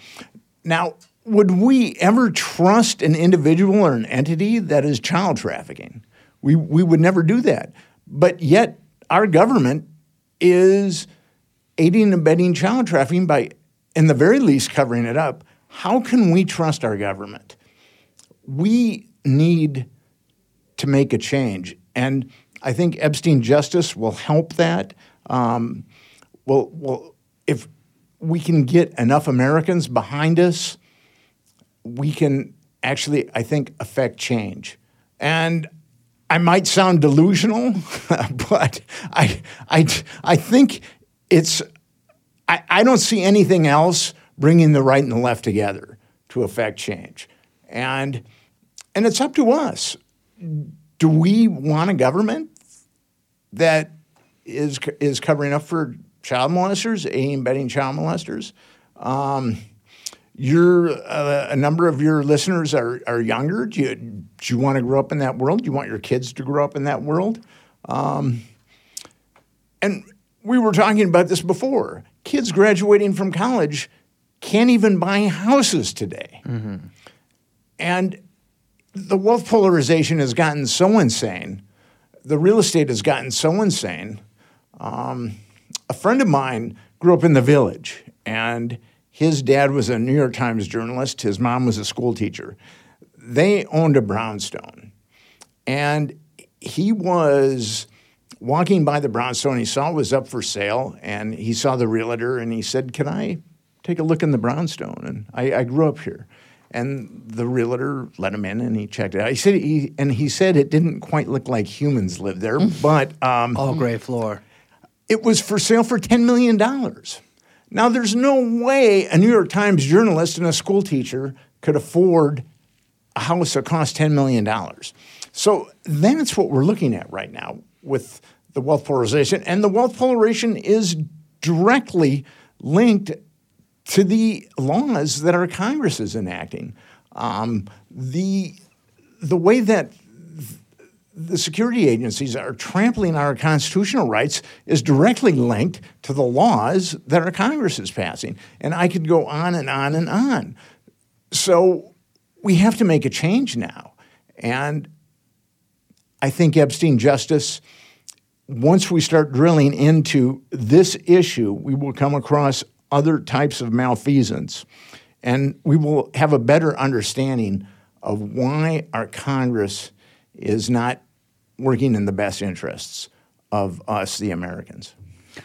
Now, would we ever trust an individual or an entity that is child trafficking? We, we would never do that. But yet, our government is aiding and abetting child trafficking by, in the very least, covering it up. How can we trust our government? We need to make a change. And I think Epstein Justice will help that. Um, well, well, if we can get enough Americans behind us, we can actually, I think, affect change. And I might sound delusional, (laughs) but I, I, I think it's, I, I don't see anything else bringing the right and the left together to affect change. And, and it's up to us. Do we want a government that is, is covering up for child molesters, aiding and abetting child molesters? Um, your uh, a number of your listeners are, are younger. Do you, do you want to grow up in that world? Do you want your kids to grow up in that world? Um, and we were talking about this before. Kids graduating from college can't even buy houses today. And the wealth polarization has gotten so insane. The real estate has gotten so insane. Um, a friend of mine grew up in the village, and his dad was a New York Times journalist. His mom was a school teacher. They owned a brownstone, and he was walking by the brownstone. He saw it was up for sale, and he saw the realtor, and he said, "Can I take a look in the brownstone?" And I, I grew up here. And the realtor let him in, and he checked it out. He said, he, and he said it didn't quite look like humans lived there, (laughs) but um, All gray floor. it was for sale for $10 million. Now, there's no way a New York Times journalist and a school teacher could afford a house that cost $10 million. So that's what we're looking at right now with the wealth polarization. And the wealth polarization is directly linked to the laws that our Congress is enacting. Um, the, the way that the security agencies are trampling our constitutional rights is directly linked to the laws that our Congress is passing. And I could go on and on and on. So we have to make a change now. And I think Epstein justice, once we start drilling into this issue, we will come across other types of malfeasance. And we will have a better understanding of why our Congress is not working in the best interests of us, the Americans.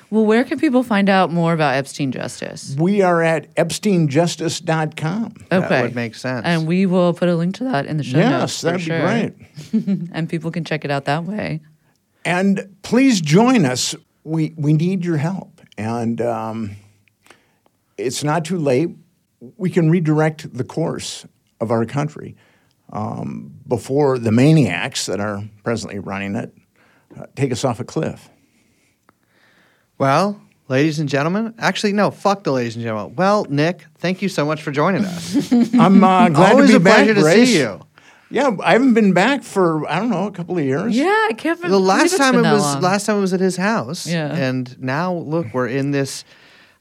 Well, where can people find out more about Epstein Justice? We are at epsteinjustice.com. Okay. That would make sense. And we will put a link to that in the show notes. Yes, that'd be sure. great. (laughs) And people can check it out that way. And please join us. We, we need your help. And um, it's not too late. We can redirect the course of our country um, before the maniacs that are presently running it uh, take us off a cliff. Well, ladies and gentlemen, actually, no, fuck the ladies and gentlemen. Well, Nick, thank you so much for joining us. (laughs) I'm uh, glad Always to be a pleasure to Grace. see you. Yeah, I haven't been back for I don't know a couple of years. Yeah, I can't The believe last it's time been it that was long. last time it was at his house. Yeah. And now look, we're in this.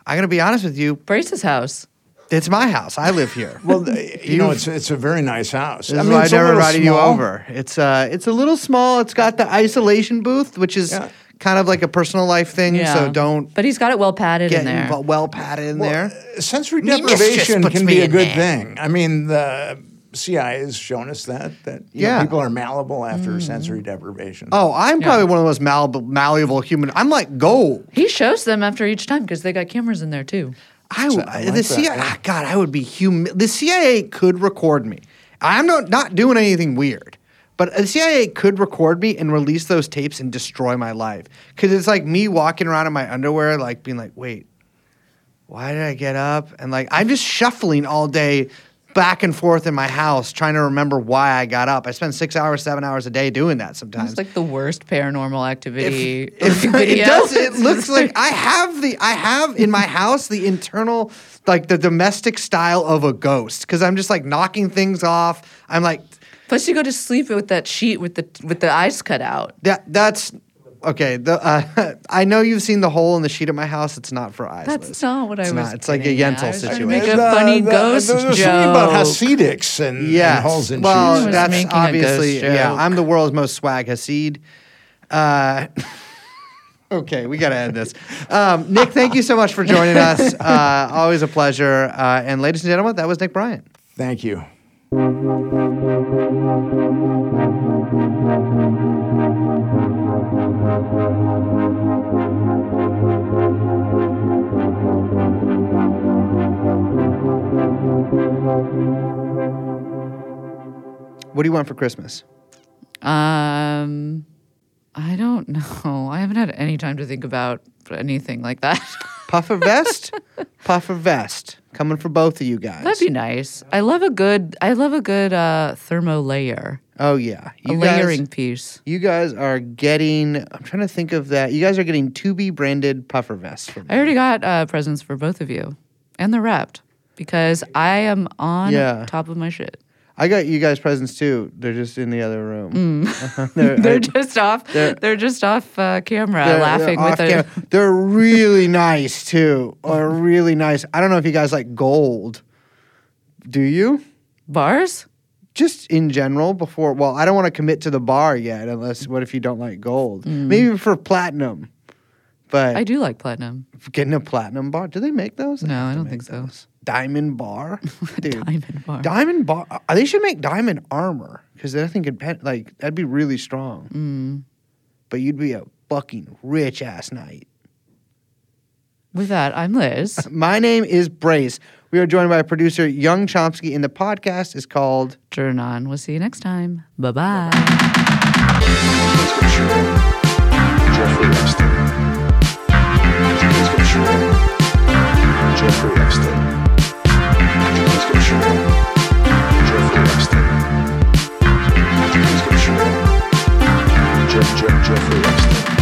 I'm gonna be honest with you. Brace's house. It's my house. I live here. Well, (laughs) you know, it's it's a very nice house. This is why I it's a never little invited you over. It's uh, it's a little small. It's got the isolation booth, which is Yeah. Kind of like a personal life thing. Yeah. So don't But he's got it well padded get in there. invo- well padded in Well, there. sensory Me deprivation can be a good there. thing. I mean, the CIA has shown us that that you know, people are malleable after sensory deprivation. Oh, I'm probably one of the most malleable, malleable human. I'm like gold. He shows them after each time because they got cameras in there too. I, So w- I the like that, CIA. yeah. ah, God, I would be humi- The CIA could record me. I'm not not doing anything weird, but the CIA could record me and release those tapes and destroy my life. Because it's like me walking around in my underwear, like being like, wait, why did I get up? And like I'm just shuffling all day. Back and forth in my house, trying to remember why I got up. I spend six hours, seven hours a day doing that sometimes. It's like the worst paranormal activity If- (laughs) video. it does. It looks like I have the I have in my house the internal like the domestic style of a ghost because I'm just like knocking things off. I'm like Plus, you go to sleep with that sheet with the with the eyes cut out. that. That's okay. The uh, (laughs) I know you've seen the hole in the sheet at my house. It's not for eyes. That's not what I It's was. not. It's like a getting. Yentl I was trying to situation. Make a uh, funny the- ghost There's joke. something about Hasidics and, Yes. and holes in well, sheets. Well, that's making a ghost obviously yeah. I'm the world's most swag Hasid. Uh, (laughs) okay, we got to end this. Um, Nick, thank you so much for joining us. (laughs) Uh, always a pleasure. Uh, and ladies and gentlemen, that was Nick Bryant. Thank you. What do you want for Christmas? Um, I don't know. I haven't had any time to think about anything like that. (laughs) Puffer vest? Puffer vest. Coming for both of you guys. That'd be nice. I love a good. I love a good uh, thermo layer, oh yeah. a You layering guys, piece. you guys are getting I'm trying to think of that. You guys are getting to be branded puffer vests I already got uh, presents for both of you, and they're wrapped because I am on Yeah. top of my shit. I got you guys presents too. They're just in the other room. Mm. (laughs) they're, (laughs) They're I- just off. they're- They're, just off uh, camera, they're- laughing with their. They're really (laughs) nice too. Or really nice. I don't know if you guys like gold. Do you? bars. Just in general, before. Well, I don't want to commit to the bar yet. Unless, what if you don't like gold? Maybe for platinum. But Mm. I do like platinum. getting a platinum bar. Do they make those? They No, I don't think so. Those. Diamond bar, (laughs) dude. Diamond bar. Diamond bar. uh, They should make diamond armor because then I think it'd pe- like that'd be really strong. Mm. But you'd be a fucking rich ass knight. With that, I'm Liz. (laughs) My name is Brace. We are joined by producer Yung Chomsky, and the podcast is called TrueAnon. We'll see you next time. Bye bye. Let's go shooting. Jeffrey Epstein. Let's go shooting. Jeffrey Epstein. Jeff, Jeff, Jeffrey Epstein.